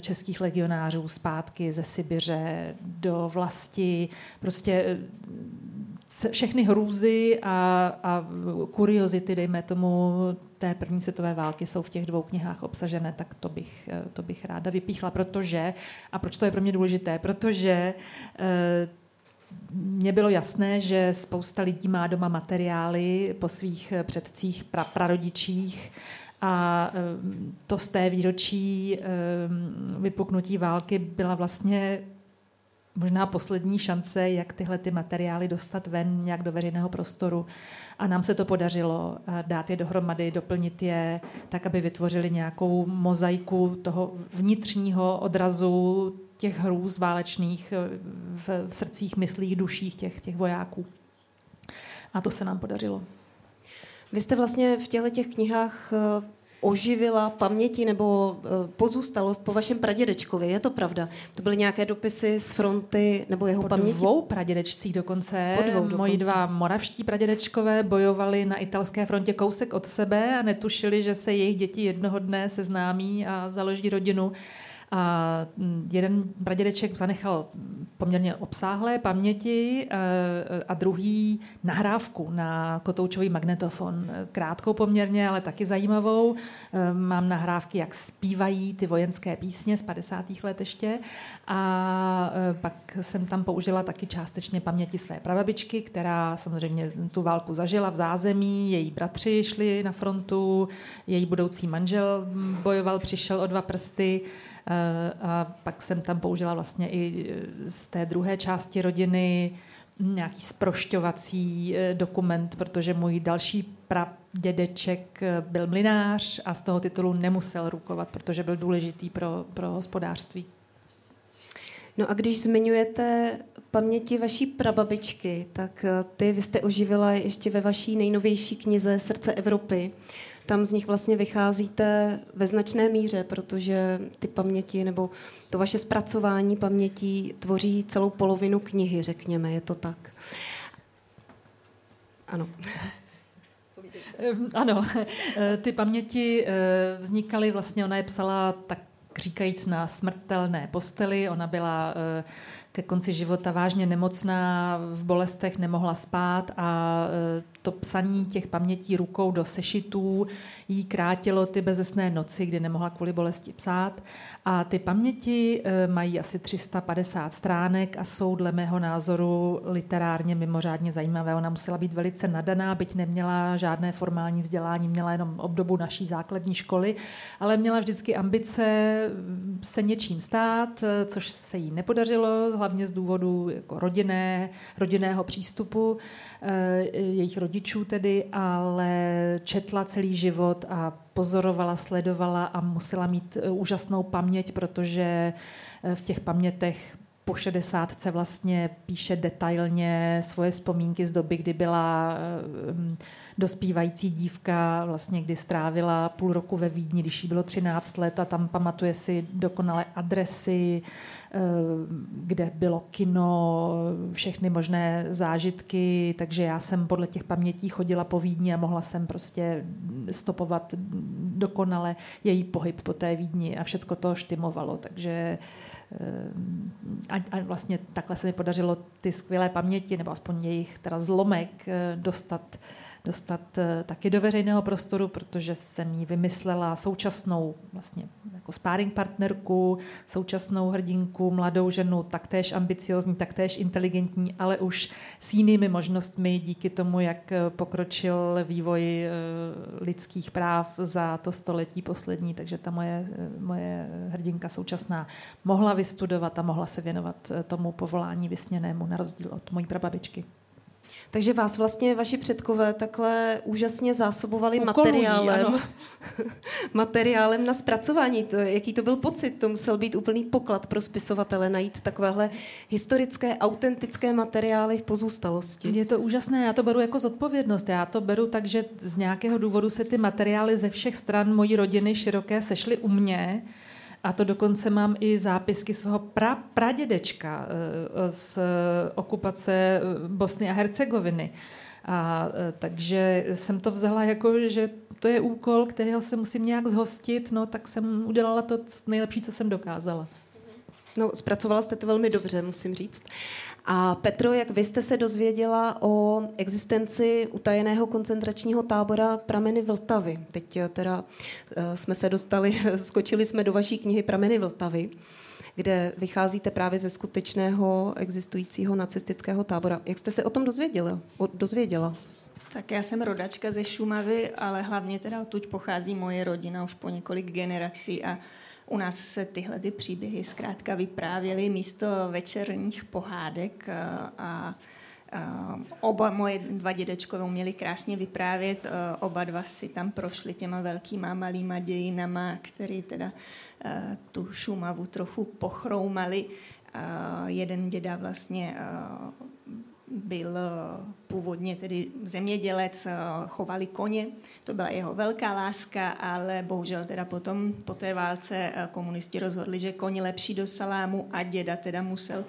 českých legionářů zpátky ze Sibiře do vlasti, prostě všechny hrůzy a, a kuriozity, dejme tomu, té první světové války jsou v těch dvou knihách obsažené, tak to bych, eh, to bych ráda vypíchla, protože, a proč to je pro mě důležité, protože eh, mně bylo jasné, že spousta lidí má doma materiály po svých eh, předcích, pra, prarodičích a to z té výročí vypuknutí války byla vlastně možná poslední šance, jak tyhle ty materiály dostat ven nějak do veřejného prostoru. A nám se to podařilo dát je dohromady, doplnit je, tak, aby vytvořili nějakou mozaiku toho vnitřního odrazu těch hrůz válečných eh, v, v srdcích, myslích, duších těch, těch vojáků. A to se nám podařilo. Vy jste vlastně v těchto těch knihách eh, oživila paměti nebo eh, pozůstalost po vašem pradědečkovi. Je to pravda? To byly nějaké dopisy z fronty nebo jeho po paměti? dvou pradědečcích dokonce. Po dvou dokonce. Moji dva moravští pradědečkové bojovali na italské frontě kousek od sebe a netušili, že se jejich děti jednoho dne seznámí a založí rodinu. A mm, jeden pradědeček zanechal poměrně obsáhlé paměti eh, a druhý nahrávku na kotoučový magnetofon. Krátkou poměrně, ale taky zajímavou. Eh, mám nahrávky, jak zpívají ty vojenské písně z 50. let ještě. A eh, pak jsem tam použila taky částečně paměti své prababičky, která samozřejmě tu válku zažila v zázemí. Její bratři šli na frontu, její budoucí manžel bojoval, přišel o dva prsty. Eh, a pak jsem tam použila vlastně i eh, z té druhé části rodiny nějaký sprošťovací eh, dokument, protože můj další pradědeček byl mlinář a z toho titulu nemusel rukovat, protože byl důležitý pro, pro hospodářství. No a když zmiňujete paměti vaší prababičky, tak ty vy jste oživila ještě ve vaší nejnovější knize Srdce Evropy tam z nich vlastně vycházíte ve značné míře, protože ty paměti nebo to vaše zpracování pamětí tvoří celou polovinu knihy, řekněme, je to tak. Ano. Ano, ty paměti eh, vznikaly vlastně, ona je psala tak říkajíc na smrtelné posteli, ona byla eh, ke konci života vážně nemocná, v bolestech nemohla spát a e, to psaní těch pamětí rukou do sešitů jí krátilo ty bezesné noci, kdy nemohla kvůli bolesti psát. A ty paměti e, mají asi 350 stránek a jsou dle mého názoru literárně mimořádně zajímavé. Ona musela být velice nadaná, byť neměla žádné formální vzdělání, měla jenom obdobu naší základní školy, ale měla vždycky ambice se něčím stát, e, což se jí nepodařilo hlavně z důvodu jako rodinné, rodinného přístupu eh, jejich rodičů tedy, ale četla celý život a pozorovala, sledovala a musela mít eh, úžasnou paměť, protože eh, v těch pamětech po šedesátce vlastně píše detailně svoje vzpomínky z doby, kdy byla dospívající dívka, vlastně kdy strávila půl roku ve Vídni, když jí bylo 13 let a tam pamatuje si dokonale adresy, Eh, kde bylo kino, všechny možné zážitky, takže já jsem podle těch pamětí chodila po Vídni a mohla jsem prostě stopovat dokonale její pohyb po té Vídni a všecko to štimovalo, takže eh, a, a vlastně takhle se mi podařilo ty skvělé paměti, nebo aspoň jejich teda zlomek eh, dostat dostat eh, taky do veřejného prostoru, protože jsem jí vymyslela současnou vlastně jako sparring partnerku, současnou hrdinku mladou ženu, taktéž ambiciozní, taktéž inteligentní, ale už s jinými možnostmi díky tomu, jak pokročil vývoj lidských práv za to století poslední. Takže ta moje, moje hrdinka současná mohla vystudovat a mohla se věnovat tomu povolání vysněnému, na rozdíl od mojí prababičky. Takže vás vlastně vaši předkové takhle úžasně zásobovali Ukolují, materiálem, materiálem na zpracování. To, jaký to byl pocit? To musel být úplný poklad pro spisovatele najít takovéhle historické, autentické materiály v pozůstalosti. Je to úžasné, já to beru jako zodpovědnost. Já to beru tak, že z nějakého důvodu se ty materiály ze všech stran mojí rodiny široké sešly u mě a to dokonce mám i zápisky svého pra, pradědečka eh, z okupace eh, Bosny a Hercegoviny. A, eh, takže jsem to vzala jako, že to je úkol, kterého se musím nějak zhostit, no tak jsem udělala to nejlepší, co jsem dokázala. No, zpracovala jste to velmi dobře, musím říct. A Petro, jak vy jste se dozvěděla o existenci utajeného koncentračního tábora Prameny Vltavy? Teď eh, teda eh, jsme se dostali, skočili jsme do vaší knihy Prameny Vltavy, kde vycházíte právě ze skutečného existujícího nacistického tábora. Jak jste se o tom dozvěděla? O, dozvěděla? Tak já jsem rodačka ze Šumavy, ale hlavně teda odtud pochází moje rodina už po několik generací a u nás se tyhle ty příběhy zkrátka vyprávěly místo večerních pohádek a, a oba moje dva dědečkové uměli krásně vyprávět, oba dva si tam prošli těma velkýma malýma dějinama, který teda tu Šumavu trochu pochroumali. Jeden děda vlastně byl původně tedy zemědělec, chovali koně, to byla jeho velká láska, ale bohužel teda potom po té válce komunisti rozhodli, že koně lepší do salámu a děda teda musel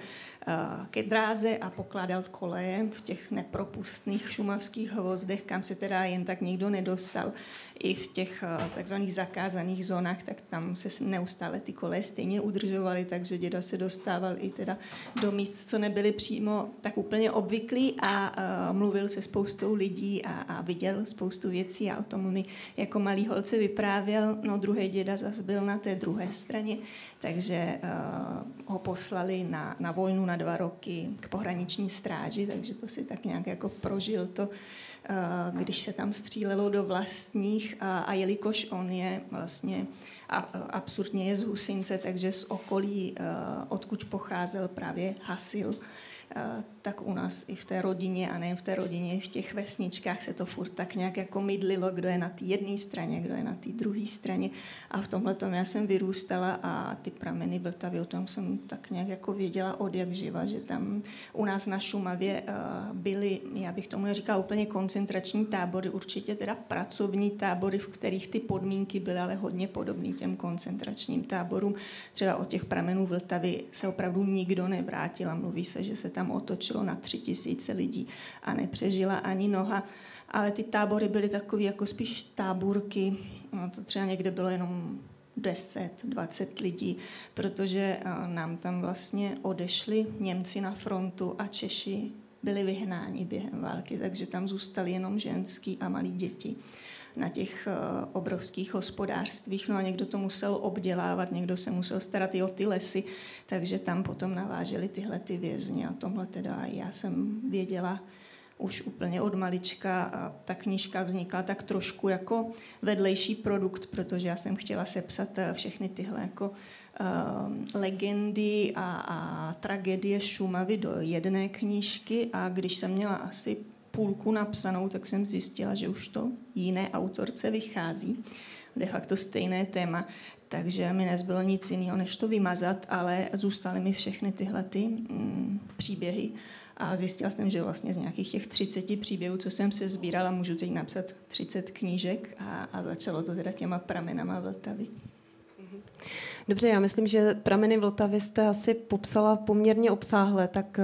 ke dráze a pokládal koleje v těch nepropustných šumavských hvozdech, kam se teda jen tak nikdo nedostal. I v těch takzvaných zakázaných zónách, tak tam se neustále ty koleje stejně udržovaly, takže děda se dostával i teda do míst, co nebyly přímo tak úplně obvyklí a mluvil se spoustou lidí a, a viděl spoustu věcí a o tom mi jako malý holce vyprávěl. No druhý děda zase byl na té druhé straně, takže uh, ho poslali na, na vojnu na dva roky k pohraniční stráži, takže to si tak nějak jako prožil to, uh, když se tam střílelo do vlastních a, a jelikož on je vlastně a, absurdně je z Husince, takže z okolí, uh, odkud pocházel, právě hasil tak u nás i v té rodině, a nejen v té rodině, v těch vesničkách se to furt tak nějak jako mydlilo, kdo je na té jedné straně, kdo je na té druhé straně. A v tomhle tom já jsem vyrůstala a ty prameny Vltavy, o tom jsem tak nějak jako věděla od jak živa, že tam u nás na Šumavě byly, já bych tomu neříkala úplně koncentrační tábory, určitě teda pracovní tábory, v kterých ty podmínky byly ale hodně podobné těm koncentračním táborům. Třeba od těch pramenů Vltavy se opravdu nikdo nevrátil a mluví se, že se tam otočilo na tři tisíce lidí a nepřežila ani noha. Ale ty tábory byly takové jako spíš táborky, no to třeba někde bylo jenom 10, 20 lidí, protože nám tam vlastně odešli Němci na frontu a Češi byli vyhnáni během války, takže tam zůstali jenom ženský a malí děti na těch uh, obrovských hospodářstvích. No a někdo to musel obdělávat, někdo se musel starat i o ty lesy, takže tam potom naváželi tyhle ty vězně. A tomhle teda já jsem věděla už úplně od malička a ta knížka vznikla tak trošku jako vedlejší produkt, protože já jsem chtěla sepsat eh, všechny tyhle jako uh, legendy a, a tragédie Šumavy do jedné knížky a když jsem měla asi půlku napsanou, tak jsem zjistila, že už to jiné autorce vychází. De facto stejné téma. Takže mi nezbylo nic jiného, než to vymazat, ale zůstaly mi všechny tyhle ty, mm, příběhy. A zjistila jsem, že vlastně z nějakých těch 30 příběhů, co jsem se sbírala, můžu teď napsat 30 knížek a, a začalo to teda těma pramenama Vltavy. Dobře, já myslím, že prameny Vltavy jste asi popsala poměrně obsáhle, tak eh,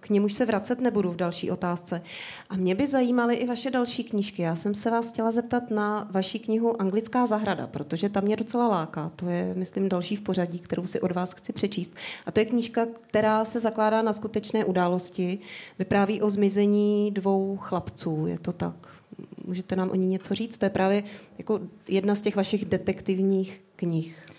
k němuž se vracet nebudu v další otázce. A mě by zajímaly i vaše další knížky. Já jsem se vás chtěla zeptat na vaši knihu Anglická zahrada, protože tam mě docela láká. To je, myslím, další v pořadí, kterou si od vás chci přečíst. A to je knížka, která se zakládá na skutečné události. Vypráví o zmizení dvou chlapců, je to tak? Můžete nám o ní něco říct? To je právě jako jedna z těch vašich detektivních knih.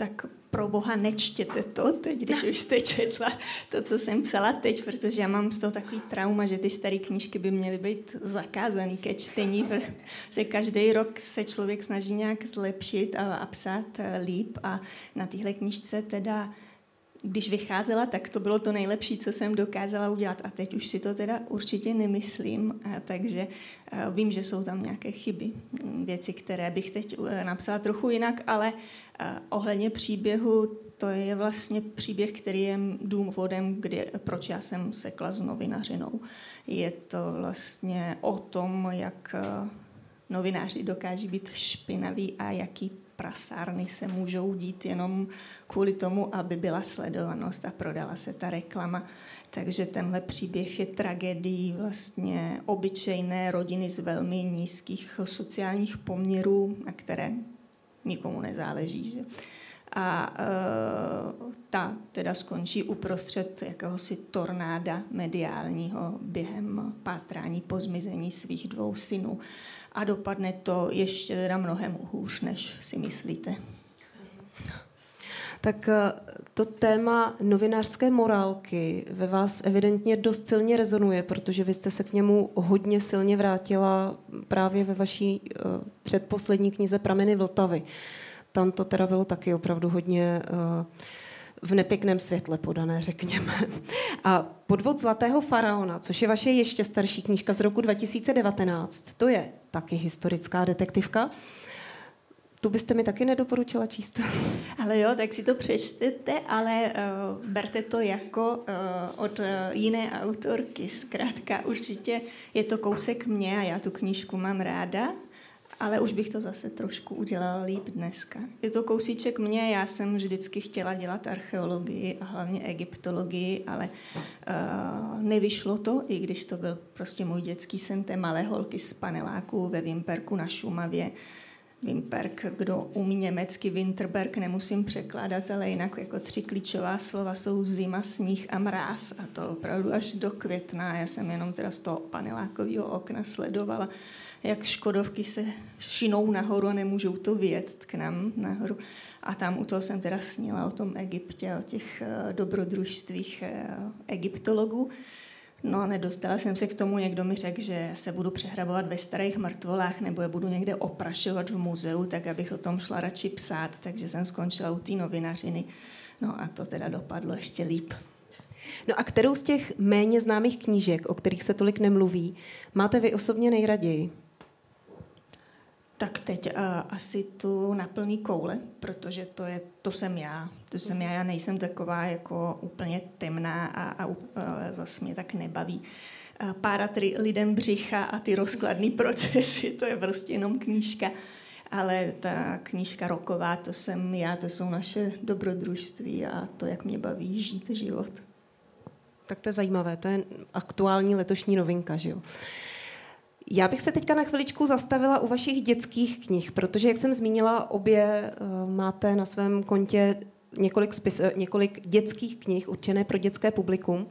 Tak pro boha nečtěte to teď, když už jste četla to, co jsem psala teď, protože já mám z toho takový trauma, že ty staré knížky by měly být zakázané ke čtení, protože každý rok se člověk snaží nějak zlepšit a, a psát eh, líp a na téhle knížce teda když vycházela, tak to bylo to nejlepší, co jsem dokázala udělat. A teď už si to teda určitě nemyslím, a takže a vím, že jsou tam nějaké chyby, věci, které bych teď e, napsala trochu jinak, ale ohledně příběhu, to je vlastně příběh, který je důvodem, kdy, proč já jsem sekla s novinařinou. Je to vlastně o tom, jak e, novináři dokáží být špinaví a jaký prasárny se můžou dít jenom kvůli tomu, aby byla sledovanost a prodala se ta reklama. Takže tenhle příběh je tragédií vlastně obyčejné rodiny z velmi nízkých sociálních poměrů, na které nikomu nezáleží. Že? A e, ta teda skončí uprostřed jakéhosi tornáda mediálního během pátrání po zmizení svých dvou synů a dopadne to ještě teda mnohem hůř, než si myslíte. Tak eh, to téma novinářské morálky ve vás evidentně dost silně rezonuje, protože vy jste se k němu hodně silně vrátila právě ve vaší uh, předposlední knize Prameny Vltavy. Tam to teda bylo taky opravdu hodně uh, v nepěkném světle podané, řekněme. A Podvod Zlatého faraona, což je vaše ještě starší knížka z roku 2019, to je taky historická detektivka. Tu byste mi taky nedoporučila číst. Ale jo, tak si to přečtete, ale uh, berte to jako uh, od uh, jiné autorky. Zkrátka určitě je to kousek mě a já tu knížku mám ráda ale už bych to zase trošku udělala líp dneska. Je to kousíček mě, já jsem vždycky chtěla dělat archeologii a hlavně egyptologii, ale uh, nevyšlo to, i když to byl prostě můj dětský sen té malé holky z paneláku ve Vimperku na Šumavě. Vimperk, kdo umí německy, Winterberg nemusím překládat, ale jinak jako tři klíčová slova jsou zima, sníh a mráz a to opravdu až do května. Já jsem jenom teda z toho panelákového okna sledovala jak Škodovky se šinou nahoru a nemůžou to vyjet k nám nahoru. A tam u toho jsem teda snila o tom Egyptě, o těch uh, dobrodružstvích uh, egyptologů. No a nedostala jsem se k tomu, někdo mi řekl, že se budu přehrabovat ve starých mrtvolách nebo je budu někde oprašovat v muzeu, tak abych o tom šla radši psát, takže jsem skončila u té novinařiny. No a to teda dopadlo ještě líp. No a kterou z těch méně známých knížek, o kterých se tolik nemluví, máte vy osobně nejraději? Tak teď uh, asi tu na plný koule, protože to, je, to jsem já. To jsem já, já nejsem taková jako úplně temná a, a uh, zase mě tak nebaví. Uh, párat lidem břicha a ty rozkladné procesy, to je prostě jenom knížka. Ale ta knížka roková, to jsem já, to jsou naše dobrodružství a to, jak mě baví žít život. Tak to je zajímavé, to je aktuální letošní novinka, že jo? Já bych se teďka na chviličku zastavila u vašich dětských knih, protože, jak jsem zmínila, obě uh, máte na svém kontě několik, spis, eh, několik dětských knih určené pro dětské publikum.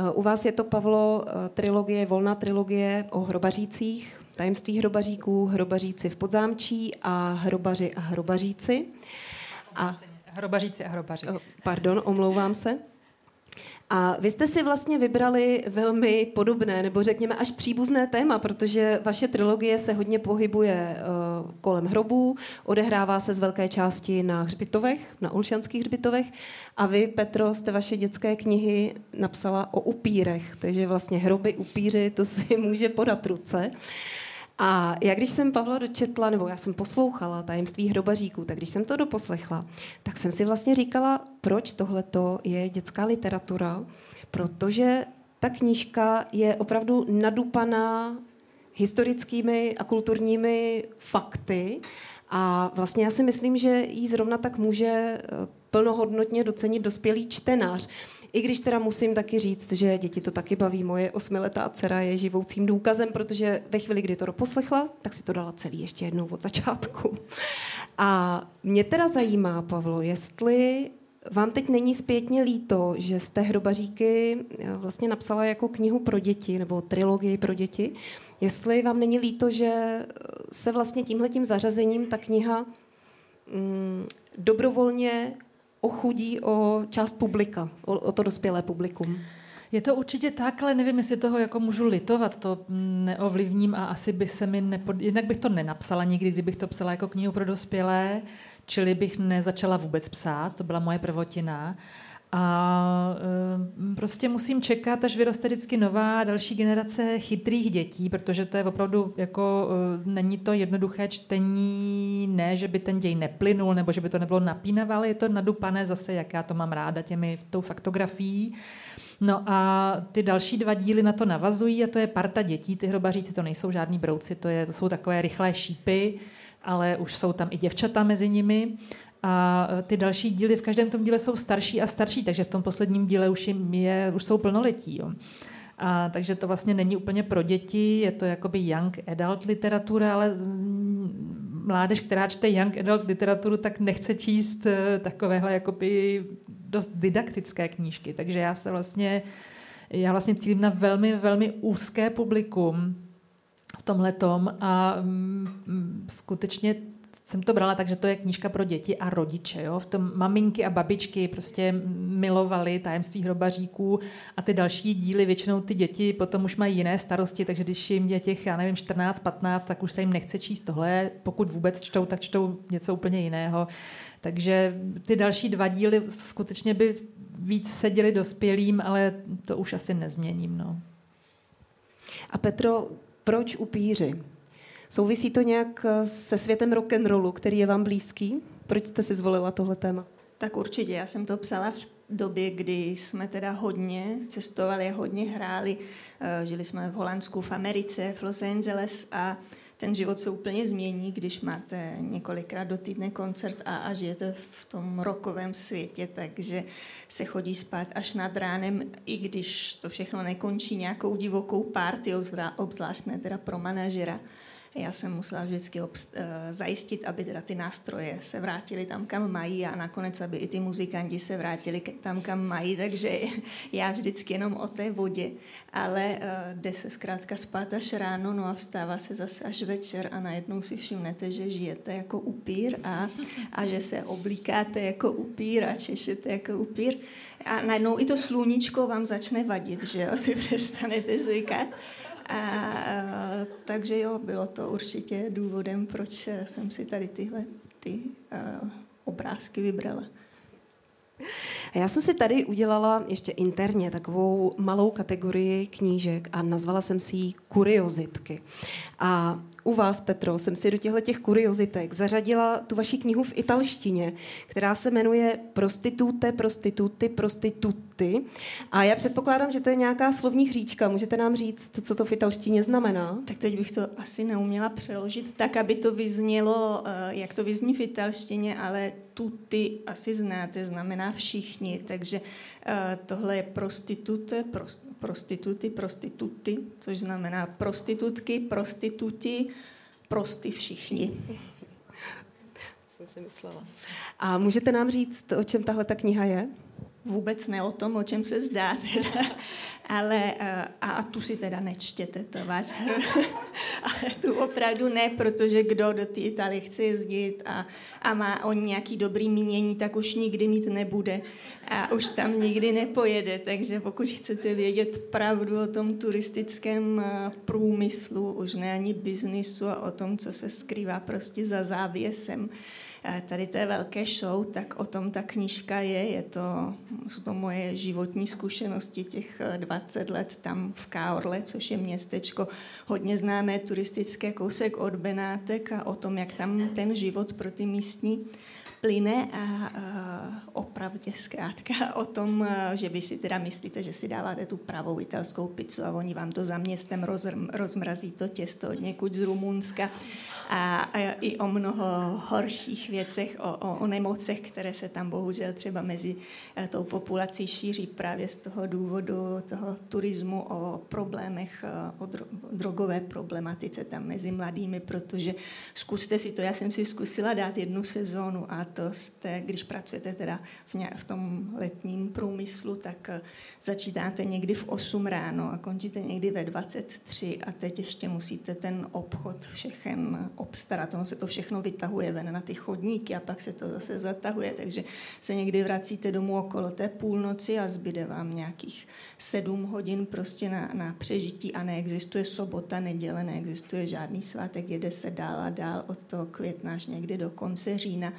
Uh, u vás je to, Pavlo, trilogie, volná trilogie o hrobařících, tajemství hrobaříků, hrobaříci v podzámčí a hrobaři a hrobaříci. A, hrobaříci a hrobaři. Pardon, omlouvám se. A vy jste si vlastně vybrali velmi podobné, nebo řekněme až příbuzné téma, protože vaše trilogie se hodně pohybuje uh, kolem hrobů, odehrává se z velké části na hřbitovech, na ulšanských hřbitovech. A vy, Petro, jste vaše dětské knihy napsala o upírech, takže vlastně hroby, upíři, to si může podat ruce. Uh, a já když jsem Pavla dočetla, nebo já jsem poslouchala tajemství hrobaříků, tak když jsem to doposlechla, tak jsem si vlastně říkala, proč tohleto je dětská literatura, protože ta knížka je opravdu nadupaná historickými a kulturními fakty a vlastně já si myslím, že jí zrovna tak může eh, plnohodnotně docenit dospělý čtenář. I když teda musím taky říct, že děti to taky baví. Moje osmiletá dcera je živoucím důkazem, protože ve chvíli, kdy to doposlechla, tak si to dala celý ještě jednou od začátku. A mě teda zajímá, Pavlo, jestli vám teď není zpětně líto, že jste hrobaříky eh, vlastně napsala jako knihu pro děti nebo trilogii pro děti. Jestli vám není líto, že eh, se vlastně tímhletím zařazením ta kniha mm, dobrovolně ochudí o část publika, o, o to dospělé publikum. Je to určitě tak, ale nevím, jestli toho jako můžu litovat, to neovlivním a asi by se mi nepod... Jinak bych to nenapsala nikdy, kdybych to psala jako knihu pro dospělé, čili bych nezačala vůbec psát, to byla moje prvotina. A e, prostě musím čekat, až vyroste vždycky nová další generace chytrých dětí, protože to je opravdu jako, e, není to jednoduché čtení, ne, že by ten děj neplynul, nebo že by to nebylo napínavé, ale je to nadupané zase, jak já to mám ráda těmi tou faktografií. No a ty další dva díly na to navazují a to je parta dětí. Ty hrobaříci to nejsou žádní brouci, to, je, to jsou takové rychlé šípy, ale už jsou tam i děvčata mezi nimi. A ty další díly v každém tom díle jsou starší a starší, takže v tom posledním díle už, jim je, už jsou plnoletí. Jo. A, takže to vlastně není úplně pro děti, je to jakoby young adult literatura, ale mládež, která čte young adult literaturu, tak nechce číst eh, takového jakoby dost didaktické knížky. Takže já se vlastně, já vlastně cílím na velmi, velmi úzké publikum v tomhle tom a mm, skutečně jsem to brala tak, že to je knížka pro děti a rodiče. Jo? V tom maminky a babičky prostě milovali tajemství hrobaříků a ty další díly, většinou ty děti potom už mají jiné starosti, takže když jim je těch, já nevím, 14, 15, tak už se jim nechce číst tohle. Pokud vůbec čtou, tak čtou něco úplně jiného. Takže ty další dva díly skutečně by víc seděli dospělým, ale to už asi nezměním. No. A Petro, proč upíři? Souvisí to nějak eh, se světem rock and rollu, který je vám blízký? Proč jste si zvolila tohle téma? Tak určitě, já jsem to psala v době, kdy jsme teda hodně cestovali, hodně hráli. Eh, žili jsme v Holandsku, v Americe, v Los Angeles a ten život se úplně změní, když máte několikrát do týdne koncert a, a žijete v tom rokovém světě, takže se chodí spát až nad ránem, i když to všechno nekončí nějakou divokou party, obzvlášť ne teda pro manažera já jsem musela vždycky obst- uh, zajistit, aby teda ty nástroje se vrátily tam, kam mají a nakonec, aby i ty muzikanti se vrátili tam, kam mají, takže já vždycky jenom o té vodě, ale uh, jde se zkrátka spát až ráno, no a vstává se zase až večer a najednou si všimnete, že žijete jako upír a, a že se oblíkáte jako upír a češete jako upír. A najednou i to sluníčko vám začne vadit, že jo, si přestanete zvykat. A, takže jo, bylo to určitě důvodem, proč jsem si tady tyhle ty uh, obrázky vybrala. A já jsem si tady udělala ještě interně takovou malou kategorii knížek a nazvala jsem si ji kuriozitky. A u vás, Petro, jsem si do těchto těch kuriozitek zařadila tu vaši knihu v italštině, která se jmenuje Prostitute, prostituty, prostituty. A já předpokládám, že to je nějaká slovní hříčka. Můžete nám říct, co to v italštině znamená? Tak teď bych to asi neuměla přeložit tak, aby to vyznělo, eh, jak to vyzní v italštině, ale tuty asi znáte, znamená všichni. Takže eh, tohle je prostitute, prost, prostituty, prostituty, což znamená prostitutky, prostituti, prosty všichni. Jsem si myslela. A můžete nám říct, o čem tahle ta kniha je? Vůbec ne o tom, o čem se zdá, teda. ale eh, a tu si teda nečtěte, to vás hr. ale tu opravdu ne, protože kdo do té Itálie chce jezdit a, a má on nějaký dobrý mínění, tak už nikdy mít nebude a už tam nikdy nepojede, takže pokud chcete vědět pravdu o tom turistickém eh, průmyslu, už ne ani biznisu a o tom, co se skrývá prostě za závěsem, tady té velké show, tak o tom ta knížka je. je to, jsou to moje životní zkušenosti těch 20 eh, let tam v Kaorle, což je městečko hodně známé turistické kousek od Benátek a o tom, jak tam ten život pro ty místní plyne a, opravdě zkrátka o tom, eh, že vy si teda myslíte, že si dáváte tu pravou italskou pizzu a oni vám to za městem rozmrazí to těsto od někud z Rumunska. A, a i o mnoho horších věcech, o, o, o nemocech, které se tam bohužel třeba mezi eh, tou populací šíří právě z toho důvodu toho turismu, o problémech, eh, o drogové problematice tam mezi mladými, protože zkuste si to, já jsem si zkusila dát jednu sezónu a jste, když pracujete teda v, ně, v tom letním průmyslu, tak eh, začínáte někdy v 8 ráno a končíte někdy ve 23 a teď ještě musíte ten obchod všechen obstarat. Ono se to všechno vytahuje ven na ty chodníky a pak se to zase zatahuje, takže se někdy vracíte domů okolo té půlnoci a zbyde vám nějakých 7 hodin prostě na, na přežití a neexistuje sobota, neděle, neexistuje žádný svátek, jede se dál a dál od toho května až někdy do konce října.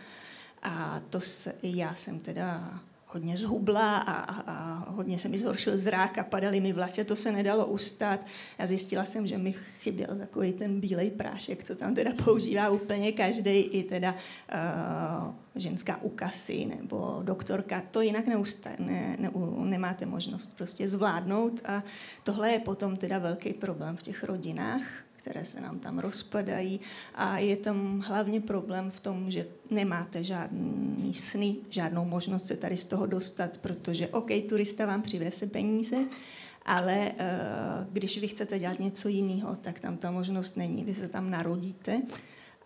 A to se, já jsem teda hodně zhubla a, a, a hodně se mi zhoršil zrák a padaly mi vlasy, to se nedalo ustát. Já zjistila jsem, že mi chyběl takový ten bílej prášek, co tam teda používá úplně každý, i teda uh, ženská u kasy nebo doktorka. To jinak neusta, ne, ne, nemáte možnost prostě zvládnout a tohle je potom teda velký problém v těch rodinách, které se nám tam rozpadají a je tam hlavně problém v tom, že nemáte žádný sny, žádnou možnost se tady z toho dostat, protože OK, turista vám přiveze peníze, ale uh, když vy chcete dělat něco jiného, tak tam ta možnost není. Vy se tam narodíte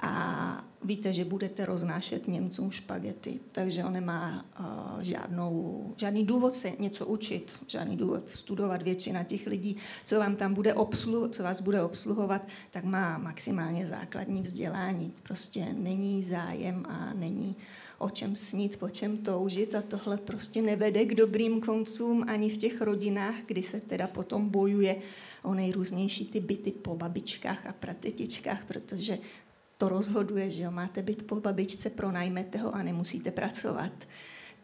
a víte, že budete roznášet Němcům špagety, takže on nemá uh, žádnou, žádný důvod se něco učit, žádný důvod studovat. Většina těch lidí, co vám tam bude obsluh, co vás bude obsluhovat, tak má maximálně základní vzdělání. Prostě není zájem a není o čem snít, po čem toužit a tohle prostě nevede k dobrým koncům ani v těch rodinách, kdy se teda potom bojuje o nejrůznější ty byty po babičkách a pratetičkách, protože to rozhoduje, že jo, máte být po babičce, pronajmete ho a nemusíte pracovat.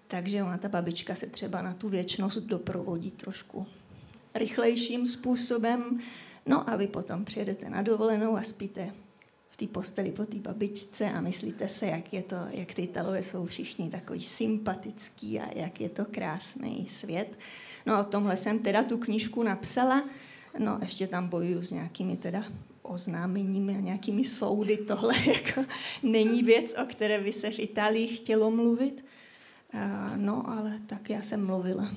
Takže ona, ta babička se třeba na tu věčnost doprovodí trošku rychlejším způsobem. No a vy potom přijedete na dovolenou a spíte v té posteli po té babičce a myslíte se, jak je to, jak ty Italové jsou všichni takový sympatický a jak je to krásný svět. No a o tomhle jsem teda tu knížku napsala. No ještě tam bojuju s nějakými teda oznámeními a nějakými soudy. Tohle jako není věc, o které by se v Itálii chtělo mluvit. No, ale tak já jsem mluvila.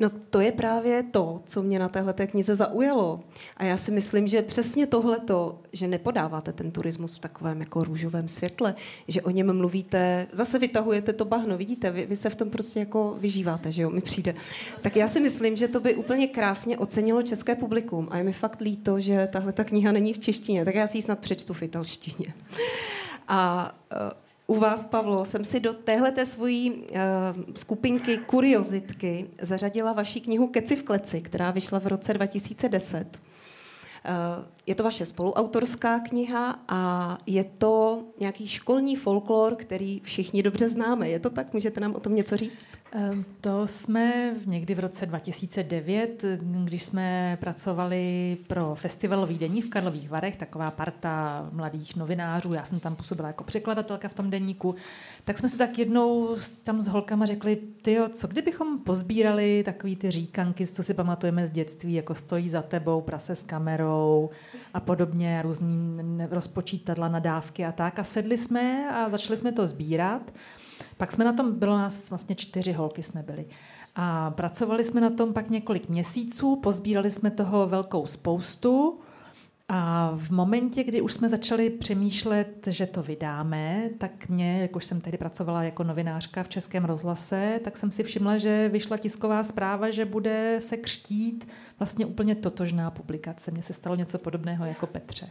No to je právě to, co mě na téhle knize zaujalo. A já si myslím, že přesně tohleto, že nepodáváte ten turismus v takovém jako růžovém světle, že o něm mluvíte, zase vytahujete to bahno, vidíte, vy, vy se v tom prostě jako vyžíváte, že jo, mi přijde. Tak já si myslím, že to by úplně krásně ocenilo české publikum a je mi fakt líto, že tahle ta kniha není v češtině, tak já si ji snad přečtu v italštině. A uh, u vás, Pavlo, jsem si do téhleté svojí uh, skupinky Kuriozitky zařadila vaši knihu Keci v kleci, která vyšla v roce 2010. Uh, je to vaše spoluautorská kniha a je to nějaký školní folklor, který všichni dobře známe. Je to tak? Můžete nám o tom něco říct? Ehm, to jsme někdy v roce 2009, když jsme pracovali pro festival Vídení v Karlových Varech, taková parta mladých novinářů, já jsem tam působila jako překladatelka v tom denníku, tak jsme se tak jednou tam s holkama řekli, tyjo, co kdybychom pozbírali takový ty říkanky, co si pamatujeme z dětství, jako stojí za tebou prase s kamerou, a podobně, různý rozpočítadla, nadávky a tak. A sedli jsme a začali jsme to sbírat. Pak jsme na tom, bylo nás vlastně čtyři holky jsme byli. A pracovali jsme na tom pak několik měsíců, pozbírali jsme toho velkou spoustu a v momentě, kdy už jsme začali přemýšlet, že to vydáme, tak mě, jak už jsem tehdy pracovala jako novinářka v Českém rozhlase, tak jsem si všimla, že vyšla tisková zpráva, že bude se křtít vlastně úplně totožná publikace. Mně se stalo něco podobného jako Petře.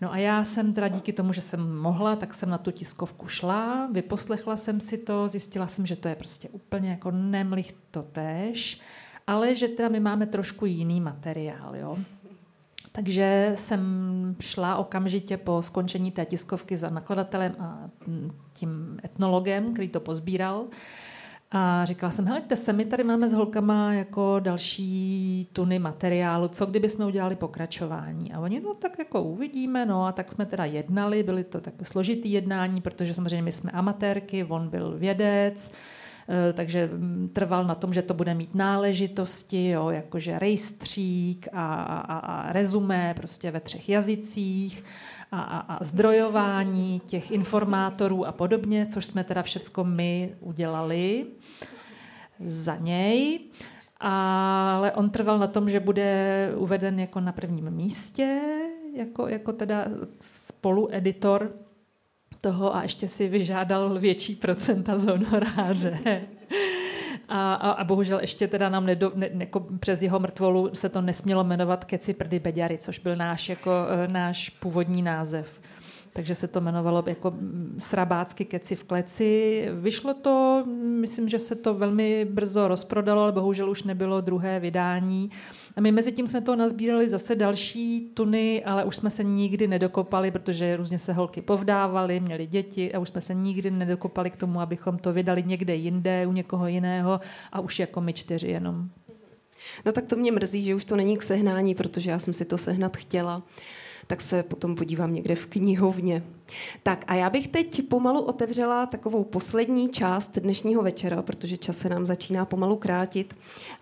No a já jsem teda díky tomu, že jsem mohla, tak jsem na tu tiskovku šla, vyposlechla jsem si to, zjistila jsem, že to je prostě úplně jako nemlich to tež, ale že teda my máme trošku jiný materiál, jo. Takže jsem šla okamžitě po skončení té tiskovky za nakladatelem a tím etnologem, který to pozbíral. A říkala jsem, helejte se, my tady máme s holkama jako další tuny materiálu, co kdyby jsme udělali pokračování. A oni, no tak jako uvidíme, no a tak jsme teda jednali, byly to tak složitý jednání, protože samozřejmě my jsme amatérky, on byl vědec, takže mm, trval na tom, že to bude mít náležitosti, jo, jakože rejstřík a, a, a rezumé prostě ve třech jazycích a, a, a zdrojování těch informátorů a podobně, což jsme teda všecko my udělali za něj. Ale on trval na tom, že bude uveden jako na prvním místě, jako, jako teda spolueditor toho a ještě si vyžádal větší procenta z honoráře. A, a, a bohužel ještě teda nám nedo, ne, jako přes jeho mrtvolu se to nesmělo jmenovat Keci prdy beďary, což byl náš, jako, e, náš původní název. Takže se to jmenovalo jako srabácky keci v kleci. Vyšlo to, myslím, že se to velmi brzo rozprodalo, ale bohužel už nebylo druhé vydání. A my mezi tím jsme to nazbírali zase další tuny, ale už jsme se nikdy nedokopali, protože různě se holky povdávaly, měly děti a už jsme se nikdy nedokopali k tomu, abychom to vydali někde jinde, u někoho jiného a už jako my čtyři jenom. No tak to mě mrzí, že už to není k sehnání, protože já jsem si to sehnat chtěla tak se potom podívám někde v knihovně. Tak a já bych teď pomalu otevřela takovou poslední část dnešního večera, protože čas se nám začíná pomalu krátit.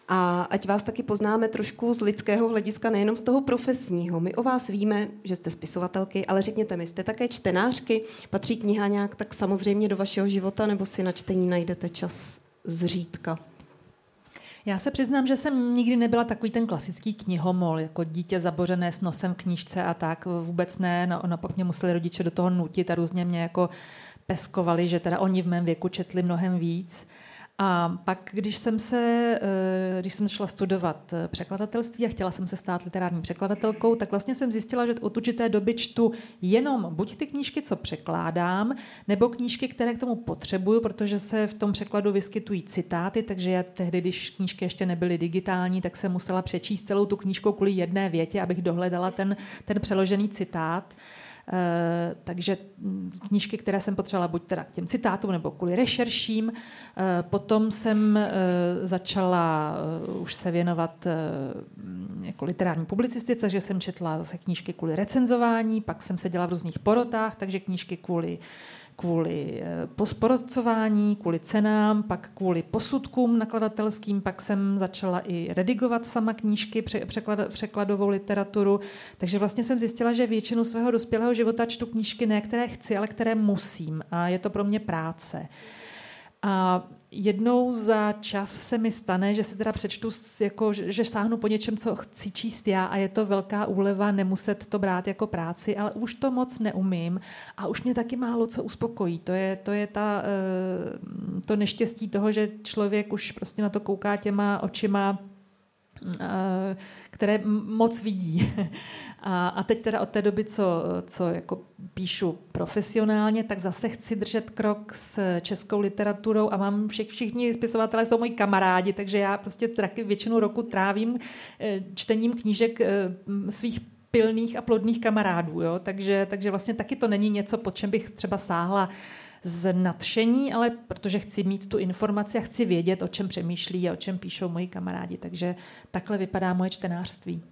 A ať vás taky poznáme trošku z lidského hlediska, nejenom z toho profesního. My o vás víme, že jste spisovatelky, ale řekněte mi, jste také čtenářky? Patří kniha nějak tak samozřejmě do vašeho života, nebo si na čtení najdete čas zřídka? Já se přiznám, že jsem nikdy nebyla takový ten klasický knihomol, jako dítě zabořené s nosem knížce a tak. Vůbec ne, no, naopak mě museli rodiče do toho nutit a různě mě jako peskovali, že teda oni v mém věku četli mnohem víc. A pak, když jsem, se, eh, když jsem šla studovat eh, překladatelství a chtěla jsem se stát literární překladatelkou, tak vlastně jsem zjistila, že od určité doby čtu jenom buď ty knížky, co překládám, nebo knížky, které k tomu potřebuju, protože se v tom překladu vyskytují citáty, takže já tehdy, když knížky ještě nebyly digitální, tak jsem musela přečíst celou tu knížku kvůli jedné větě, abych dohledala ten, ten přeložený citát. Eh, takže mm, knížky, které jsem potřebovala buď teda k těm citátům nebo kvůli rešerším. Eh, potom jsem eh, začala už se věnovat jako literární publicistice, takže jsem četla zase knížky kvůli recenzování, pak jsem seděla v různých porotách, takže knížky kvůli kvůli eh, posporocování, kvůli cenám, pak kvůli posudkům nakladatelským, pak jsem začala i redigovat sama knížky, překlad, překladovou literaturu, takže vlastně jsem zjistila, že většinu svého dospělého života čtu knížky ne, které chci, ale které musím a je to pro mě práce. A jednou za čas se mi stane, že si teda přečtu, jako, že sáhnu po něčem, co chci číst já a je to velká úleva nemuset to brát jako práci, ale už to moc neumím a už mě taky málo co uspokojí. To je, to je ta, eh, to neštěstí toho, že člověk už prostě na to kouká těma očima Eh, které moc vidí. A, a teď teda od té doby, co, co jako píšu profesionálně, tak zase chci držet krok s českou literaturou a mám všech, všichni spisovatelé jsou moji kamarádi, takže já prostě taky většinu roku trávím eh, čtením knížek eh, svých pilných a plodných kamarádů. Jo? Takže, takže vlastně taky to není něco, po čem bych třeba sáhla z nadšení, ale protože chci mít tu informaci a chci vědět, o čem přemýšlí a o čem píšou moji kamarádi. Takže takhle vypadá moje čtenářství.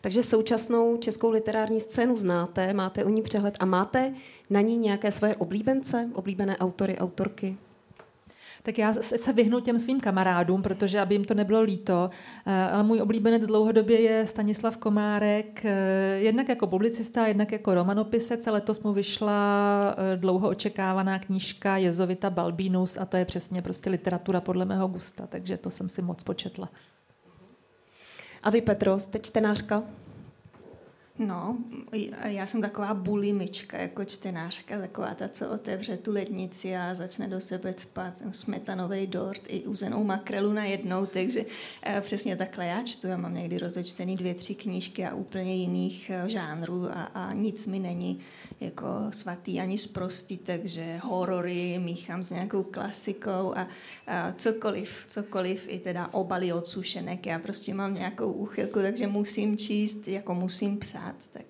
Takže současnou českou literární scénu znáte, máte o ní přehled a máte na ní nějaké svoje oblíbence, oblíbené autory, autorky? Tak já se vyhnu těm svým kamarádům, protože aby jim to nebylo líto. Eh, ale můj oblíbenec dlouhodobě je Stanislav Komárek, eh, jednak jako publicista, jednak jako romanopisec. A letos mu vyšla eh, dlouho očekávaná knížka Jezovita Balbínus a to je přesně prostě literatura podle mého gusta, takže to jsem si moc početla. A vy, Petro, jste čtenářka? No, já jsem taková bulimička jako čtenářka, taková ta, co otevře tu lednici a začne do sebe spát smetanový dort i uzenou makrelu na jednou, takže eh, přesně takhle já čtu. Já mám někdy rozečtený dvě, tři knížky a úplně jiných eh, žánrů a, a nic mi není jako svatý ani zprostý, takže horory míchám s nějakou klasikou a, a cokoliv, cokoliv, i teda obaly od sušenek. Já prostě mám nějakou úchylku, takže musím číst, jako musím psát, tak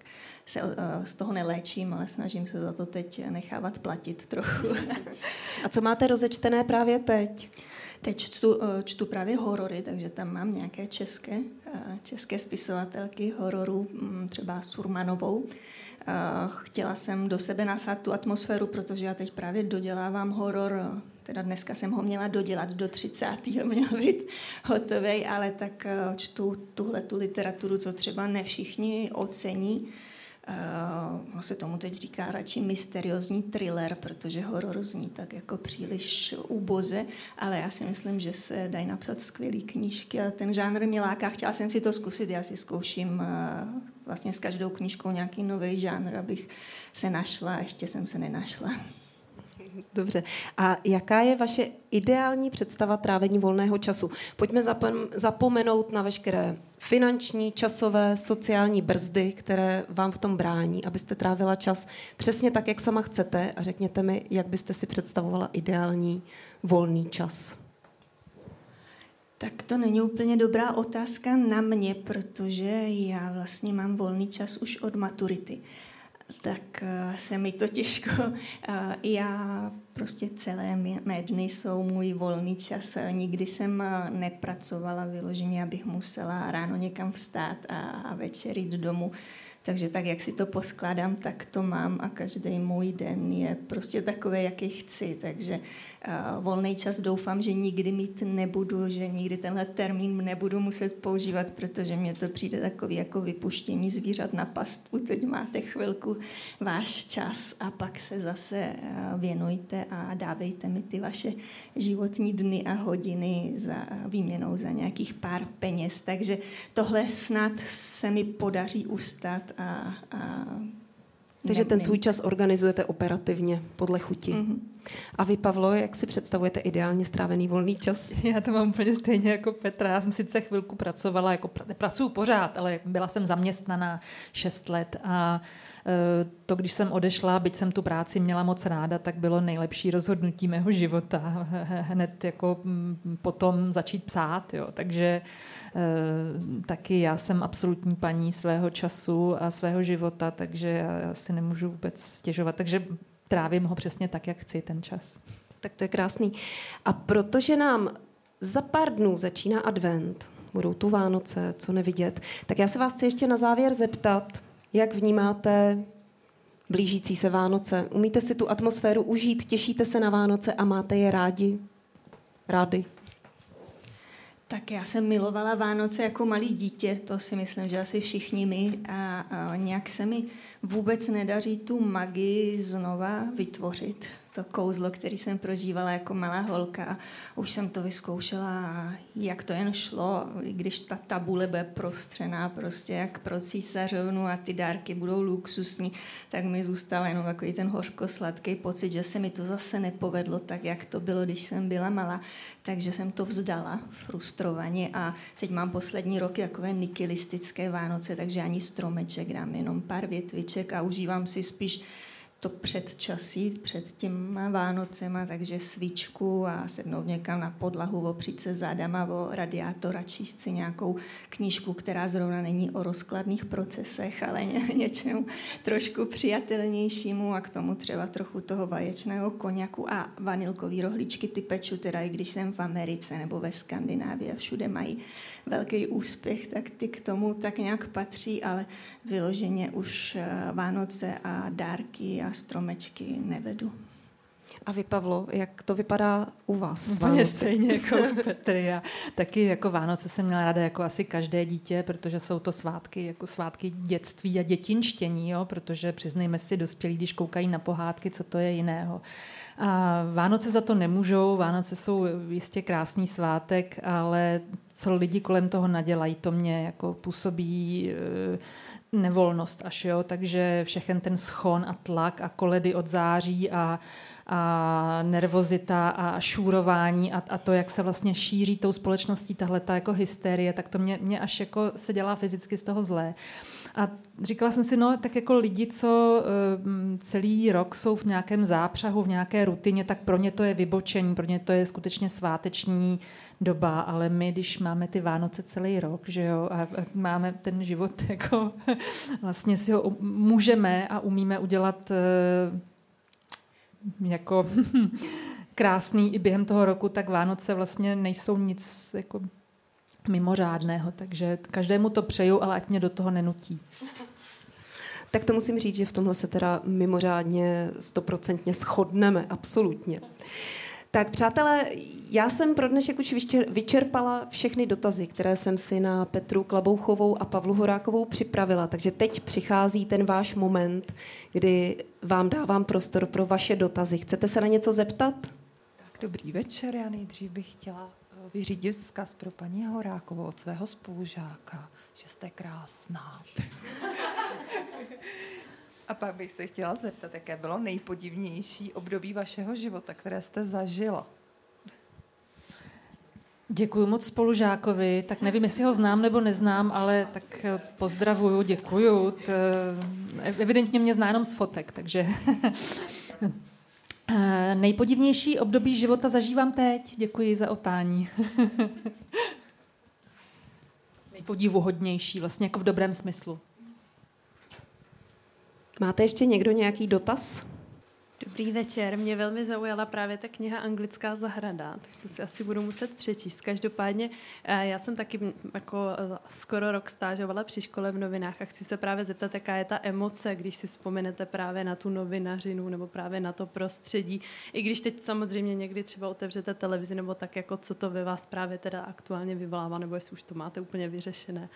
se uh, z toho neléčím, ale snažím se za to teď nechávat platit trochu. A co máte rozečtené právě teď? Teď čtu, uh, čtu právě horory, takže tam mám nějaké české, uh, české spisovatelky hororů, um, třeba Surmanovou, chtěla jsem do sebe nasát tu atmosféru, protože já teď právě dodělávám horor, teda dneska jsem ho měla dodělat do 30. měl být hotový, ale tak eh, čtu tuhle tu literaturu, co třeba ne všichni ocení, Uh, se tomu teď říká radši mysteriózní thriller, protože horor zní tak jako příliš uboze, ale já si myslím, že se dají napsat skvělé knížky a ten žánr mě láká. Chtěla jsem si to zkusit, já si zkouším uh, vlastně s každou knížkou nějaký nový žánr, abych se našla, ještě jsem se nenašla. Dobře. A jaká je vaše ideální představa trávení volného času? Pojďme zapomenout na veškeré finanční, časové, sociální brzdy, které vám v tom brání, abyste trávila čas přesně tak, jak sama chcete a řekněte mi, jak byste si představovala ideální volný čas. Tak to není úplně dobrá otázka na mě, protože já vlastně mám volný čas už od maturity tak eh, se mi to těžko. Eh, já prostě celé mé dny jsou můj volný čas. Nikdy jsem eh, nepracovala vyloženě, abych musela ráno někam vstát a večer jít domů. Takže tak, jak si to poskládám, tak to mám a každý můj den je prostě takový, jaký chci. Takže volný čas doufám, že nikdy mít nebudu, že nikdy tenhle termín nebudu muset používat, protože mně to přijde takový jako vypuštění zvířat na pastvu. Teď máte chvilku váš čas a pak se zase uh, věnujte a dávejte mi ty vaše životní dny a hodiny za uh, výměnou za nějakých pár peněz. Takže tohle snad se mi podaří ustat a, a takže ten svůj čas organizujete operativně podle chuti. Mm-hmm. A vy, Pavlo, jak si představujete ideálně strávený volný čas? Já to mám úplně stejně jako Petra. Já jsem sice chvilku pracovala, jako pr- pracuji pořád, ale byla jsem zaměstnaná 6 let a Eh, to, když jsem odešla, byť jsem tu práci měla moc ráda, tak bylo nejlepší rozhodnutí mého života. Hned jako mm, potom začít psát. Jo. Takže eh, taky já jsem absolutní paní svého času a svého života, takže já si nemůžu vůbec stěžovat. Takže trávím ho přesně tak, jak chci ten čas. Tak to je krásný. A protože nám za pár dnů začíná advent, budou tu Vánoce, co nevidět, tak já se vás chci ještě na závěr zeptat, jak vnímáte blížící se Vánoce? Umíte si tu atmosféru užít? Těšíte se na Vánoce a máte je rádi? Rády? Tak já jsem milovala Vánoce jako malý dítě, to si myslím, že asi všichni my a, a nějak se mi vůbec nedaří tu magii znova vytvořit to kouzlo, který jsem prožívala jako malá holka. Už jsem to vyzkoušela, jak to jen šlo, i když ta tabule bude prostřená prostě jak pro císařovnu a ty dárky budou luxusní, tak mi zůstal jenom takový ten hořko-sladký pocit, že se mi to zase nepovedlo tak, jak to bylo, když jsem byla malá. Takže jsem to vzdala frustrovaně a teď mám poslední roky takové nikilistické Vánoce, takže ani stromeček dám jenom pár větviček a užívám si spíš to předčasí, před těma Vánocema, takže svíčku a sednout někam na podlahu, opřít se zádama o radiátor a číst si nějakou knížku, která zrovna není o rozkladných procesech, ale ně, něčemu trošku přijatelnějšímu a k tomu třeba trochu toho vaječného koněku a vanilkový rohličky ty peču, teda i když jsem v Americe nebo ve Skandinávii a všude mají velký úspěch, tak ty k tomu tak nějak patří, ale vyloženě už eh, Vánoce a dárky a stromečky nevedu. A vy, Pavlo, jak to vypadá u vás? Úplně stejně jako Petry. Já taky jako Vánoce jsem měla ráda jako asi každé dítě, protože jsou to svátky, jako svátky dětství a dětinštění, jo? protože přiznejme si, dospělí, když koukají na pohádky, co to je jiného. A Vánoce za to nemůžou, Vánoce jsou jistě krásný svátek, ale co lidi kolem toho nadělají, to mě jako působí eh, nevolnost až, jo, takže všechen ten schon a tlak a koledy od září a, a nervozita a šúrování a, a to, jak se vlastně šíří tou společností tahle ta jako hysterie, tak to mě, mě až jako se dělá fyzicky z toho zlé. A říkala jsem si, no tak jako lidi, co uh, celý rok jsou v nějakém zápřahu, v nějaké rutině, tak pro ně to je vybočení, pro ně to je skutečně sváteční doba, ale my, když máme ty Vánoce celý rok, že jo, a máme ten život, jako vlastně si ho můžeme a umíme udělat uh, jako krásný i během toho roku, tak Vánoce vlastně nejsou nic jako mimořádného, takže každému to přeju, ale ať mě do toho nenutí. Tak to musím říct, že v tomhle se teda mimořádně stoprocentně shodneme, absolutně. Tak přátelé, já jsem pro dnešek už vyčerpala všechny dotazy, které jsem si na Petru Klabouchovou a Pavlu Horákovou připravila. Takže teď přichází ten váš moment, kdy vám dávám prostor pro vaše dotazy. Chcete se na něco zeptat? Tak dobrý večer. Já nejdřív bych chtěla eh, vyřídit vzkaz pro paní Horákovou od svého spolužáka, že jste krásná. A pak bych se chtěla zeptat, jaké bylo nejpodivnější období vašeho života, které jste zažila? Děkuji moc spolužákovi, tak nevím, jestli ho znám nebo neznám, ale tak eh, pozdravuju, děkuju. Eh, evidentně mě zná jenom z fotek, takže eh, nejpodivnější období života zažívám teď. Děkuji za otání. Nejpodivuhodnější, vlastně jako v dobrém smyslu. Máte ještě někdo nějaký dotaz? Dobrý večer, mě velmi zaujala právě ta kniha Anglická zahrada, tak to si asi budu muset přečíst. Každopádně eh, já jsem taky jako eh, skoro rok stážovala při škole v novinách a chci se právě zeptat, jaká je ta emoce, když si vzpomenete právě na tu novinařinu nebo právě na to prostředí. I když teď samozřejmě někdy třeba otevřete televizi nebo tak, jako co to ve vás právě teda aktuálně vyvolává, nebo jestli už to máte úplně vyřešené.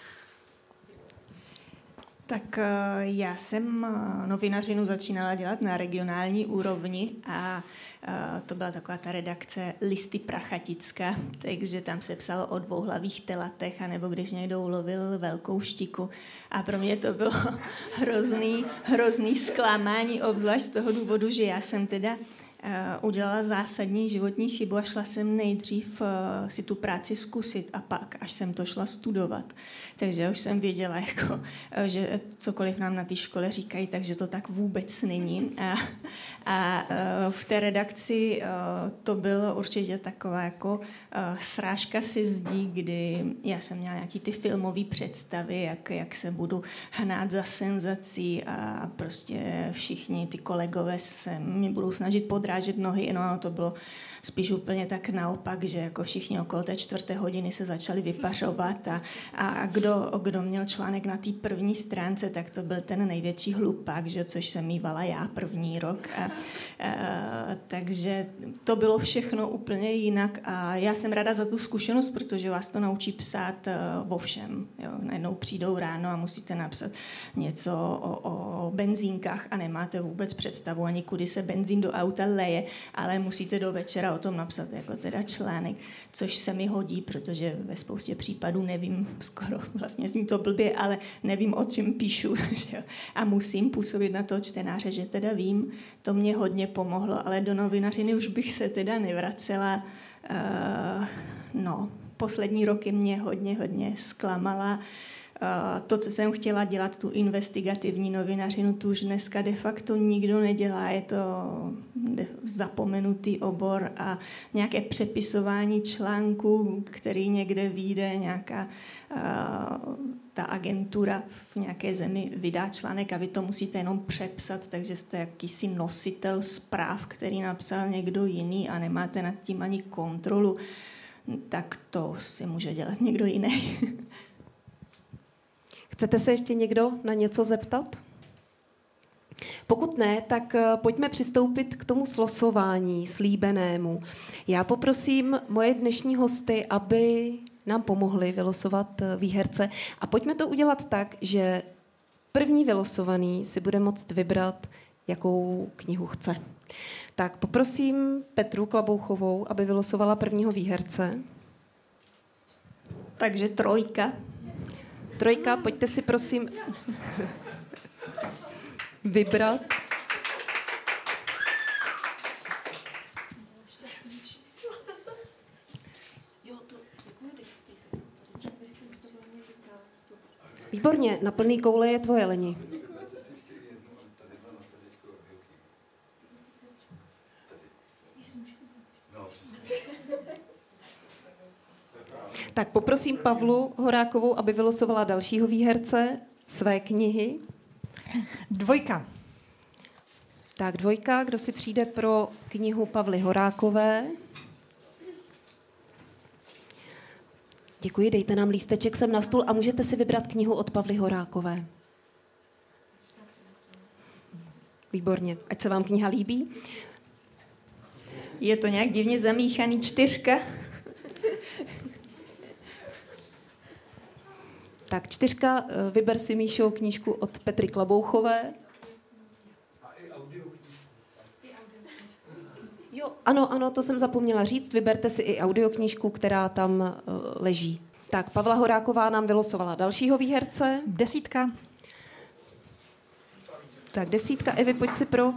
Tak eh, já jsem eh, novinařinu začínala dělat na regionální úrovni a eh, to byla taková ta redakce Listy Prachatická, takže tam se psalo o dvouhlavých telatech, anebo když někdo ulovil velkou štiku. A pro mě to bylo hrozný, hrozný zklamání, obzvlášť z toho důvodu, že já jsem teda udělala zásadní životní chybu a šla jsem nejdřív eh, si tu práci zkusit a pak, až jsem to šla studovat. Takže už jsem věděla, jako, eh, že cokoliv nám na té škole říkají, takže to tak vůbec není. A, a v té redakci to bylo určitě taková jako srážka si zdí, kdy já jsem měla nějaký ty filmové představy, jak, jak se budu hnát za senzací a prostě všichni ty kolegové se mě budou snažit podrát strážet nohy, no to bylo spíš úplně tak naopak, že jako všichni okolo té čtvrté hodiny se začali vypařovat a, a kdo, kdo měl článek na té první stránce, tak to byl ten největší hlupák, že, což jsem mývala já první rok. A, a, takže to bylo všechno úplně jinak a já jsem ráda za tu zkušenost, protože vás to naučí psát uh, o všem. Jo. Najednou přijdou ráno a musíte napsat něco o, o benzínkách a nemáte vůbec představu ani kudy se benzín do auta leje, ale musíte do večera o tom napsat jako teda článek, což se mi hodí, protože ve spoustě případů nevím, skoro vlastně zní to blbě, ale nevím, o čem píšu. Že? A musím působit na toho čtenáře, že teda vím, to mě hodně pomohlo, ale do novinařiny už bych se teda nevracela. Uh, no, poslední roky mě hodně, hodně zklamala. Uh, to, co jsem chtěla dělat, tu investigativní novinařinu, tu už dneska de facto nikdo nedělá. Je to zapomenutý obor a nějaké přepisování článků, který někde vyjde, nějaká ta agentura v nějaké zemi vydá článek a vy to musíte jenom přepsat, takže jste jakýsi nositel zpráv, který napsal někdo jiný a nemáte nad tím ani kontrolu, tak to si může dělat někdo jiný. Chcete se ještě někdo na něco zeptat? Pokud ne, tak eh, pojďme přistoupit k tomu slosování slíbenému. Já poprosím moje dnešní hosty, aby nám pomohli vylosovat eh, výherce. A pojďme to udělat tak, že první vylosovaný si bude moct vybrat, jakou knihu chce. Tak poprosím Petru Klabouchovou, aby vylosovala prvního výherce. Takže trojka. Trojka, pojďte si prosím vybrat. Výborně, na plný koule je tvoje, Leni. Tak poprosím Pavlu Horákovou, aby vylosovala dalšího výherce své knihy. Dvojka. Tak dvojka, kdo si přijde pro knihu Pavly Horákové? Děkuji, dejte nám lísteček sem na stůl a můžete si vybrat knihu od Pavly Horákové. Výborně, ať se vám kniha líbí. Je to nějak divně zamíchaný čtyřka. Tak čtyřka, eh, vyber si Míšo knížku od Petry Klabouchové. Jo, ano, ano, to jsem zapomněla říct. Vyberte si i audioknížku, která tam uh, leží. Tak, Pavla Horáková nám vylosovala dalšího výherce. Desítka. Tak, desítka. Evi, pojď si pro,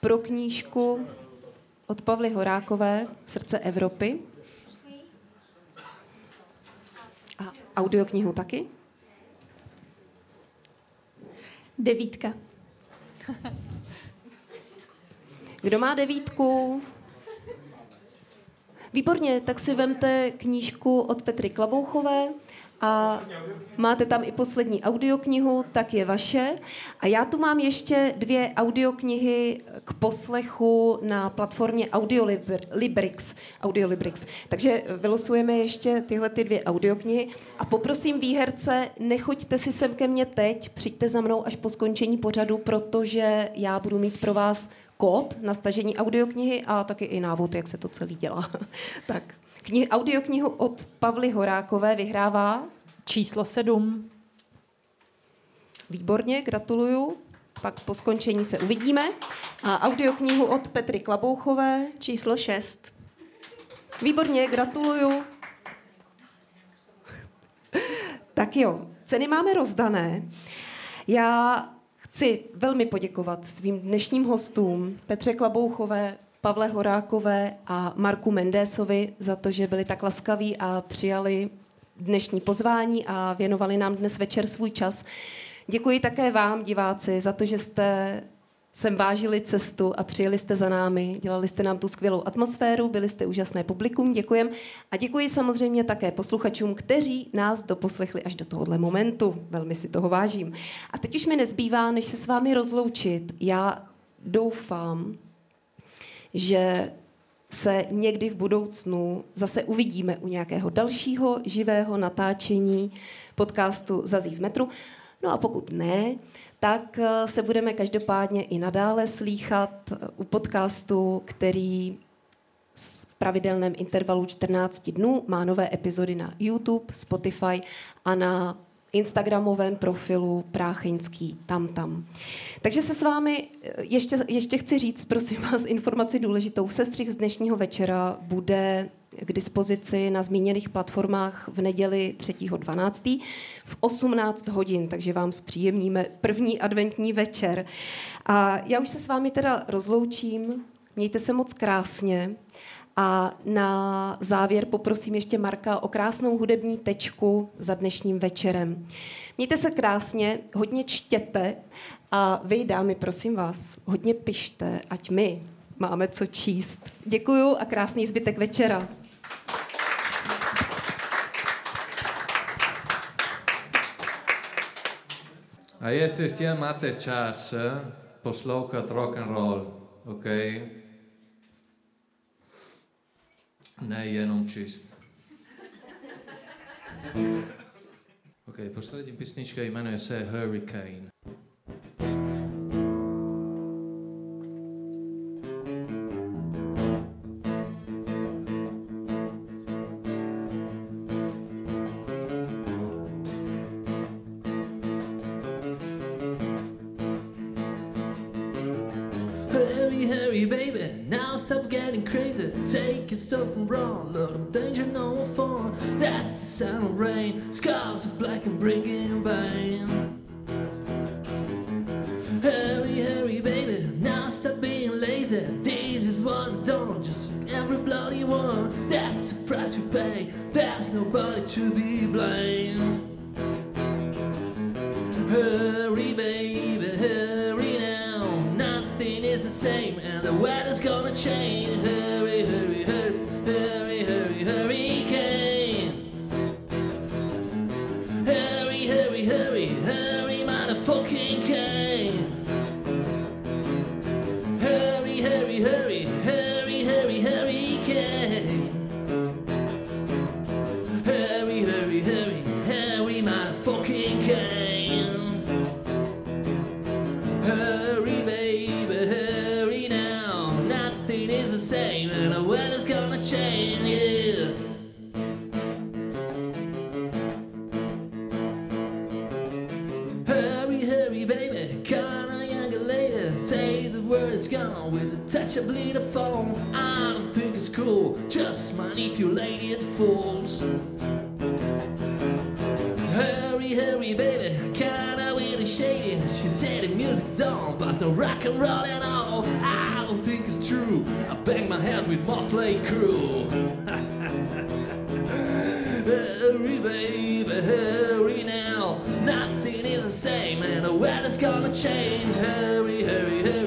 pro knížku od Pavly Horákové Srdce Evropy. A audioknihu taky. Devítka. Kdo má devítku? Výborně, tak si vemte knížku od Petry Klabouchové a máte tam i poslední audioknihu, tak je vaše. A já tu mám ještě dvě audioknihy k poslechu na platformě Audiolibrix. Audiolibrix. Takže vylosujeme ještě tyhle ty dvě audioknihy a poprosím výherce, nechoďte si sem ke mně teď, přijďte za mnou až po skončení pořadu, protože já budu mít pro vás kód na stažení audioknihy a taky i návod, jak se to celý dělá. tak, knih, audioknihu od Pavly Horákové vyhrává Číslo sedm. Výborně, gratuluju. Pak po skončení se uvidíme. A audioknihu od Petry Klabouchové. Číslo 6. Výborně, gratuluju. Tak jo, ceny máme rozdané. Já chci velmi poděkovat svým dnešním hostům Petře Klabouchové, Pavle Horákové a Marku Mendésovi za to, že byli tak laskaví a přijali dnešní pozvání a věnovali nám dnes večer svůj čas. Děkuji také vám, diváci, za to, že jste sem vážili cestu a přijeli jste za námi, dělali jste nám tu skvělou atmosféru, byli jste úžasné publikum, děkujem. A děkuji samozřejmě také posluchačům, kteří nás doposlechli až do tohohle momentu. Velmi si toho vážím. A teď už mi nezbývá, než se s vámi rozloučit. Já doufám, že se někdy v budoucnu zase uvidíme u nějakého dalšího živého natáčení podcastu Zazí v metru. No a pokud ne, tak eh, se budeme každopádně i nadále slýchat eh, u podcastu, který s pravidelném intervalu 14 dnů má nové epizody na YouTube, Spotify a na Instagramovém profilu Prácheňský tam tam. Takže se s vámi eh, ještě, ještě chci říct, prosím vás, informaci důležitou. Sestřih z dnešního večera bude k dispozici na zmíněných platformách v neděli 3.12. v 18 hodin, takže vám zpříjemníme první adventní večer. A já už se s vámi teda rozloučím. Mějte se moc krásně. A na závěr poprosím ještě Marka o krásnou hudební tečku za dnešním večerem. Mějte se krásně, hodně čtěte a vy, dámy, prosím vás, hodně pište, ať my máme co číst. Děkuju a krásný zbytek večera. A jestli chtěl máte čas poslouchat rock and roll, OK? Ne jenom čist. OK, poslední písnička jmenuje se Hurricane. Danger, no fun. That's the sound of rain, skies are black and bringing Hurry, baby, kinda younger lady. Say the word is gone with a touch of little phone. I don't think it's cool, just manipulated fools. Hurry, hurry, baby, kinda and shady. She said the music's done, but no rock and roll at all. I don't think it's true. I bang my head with Motley Crue. hurry, baby, hurry gonna change. Hurry, hurry, hurry, hurry,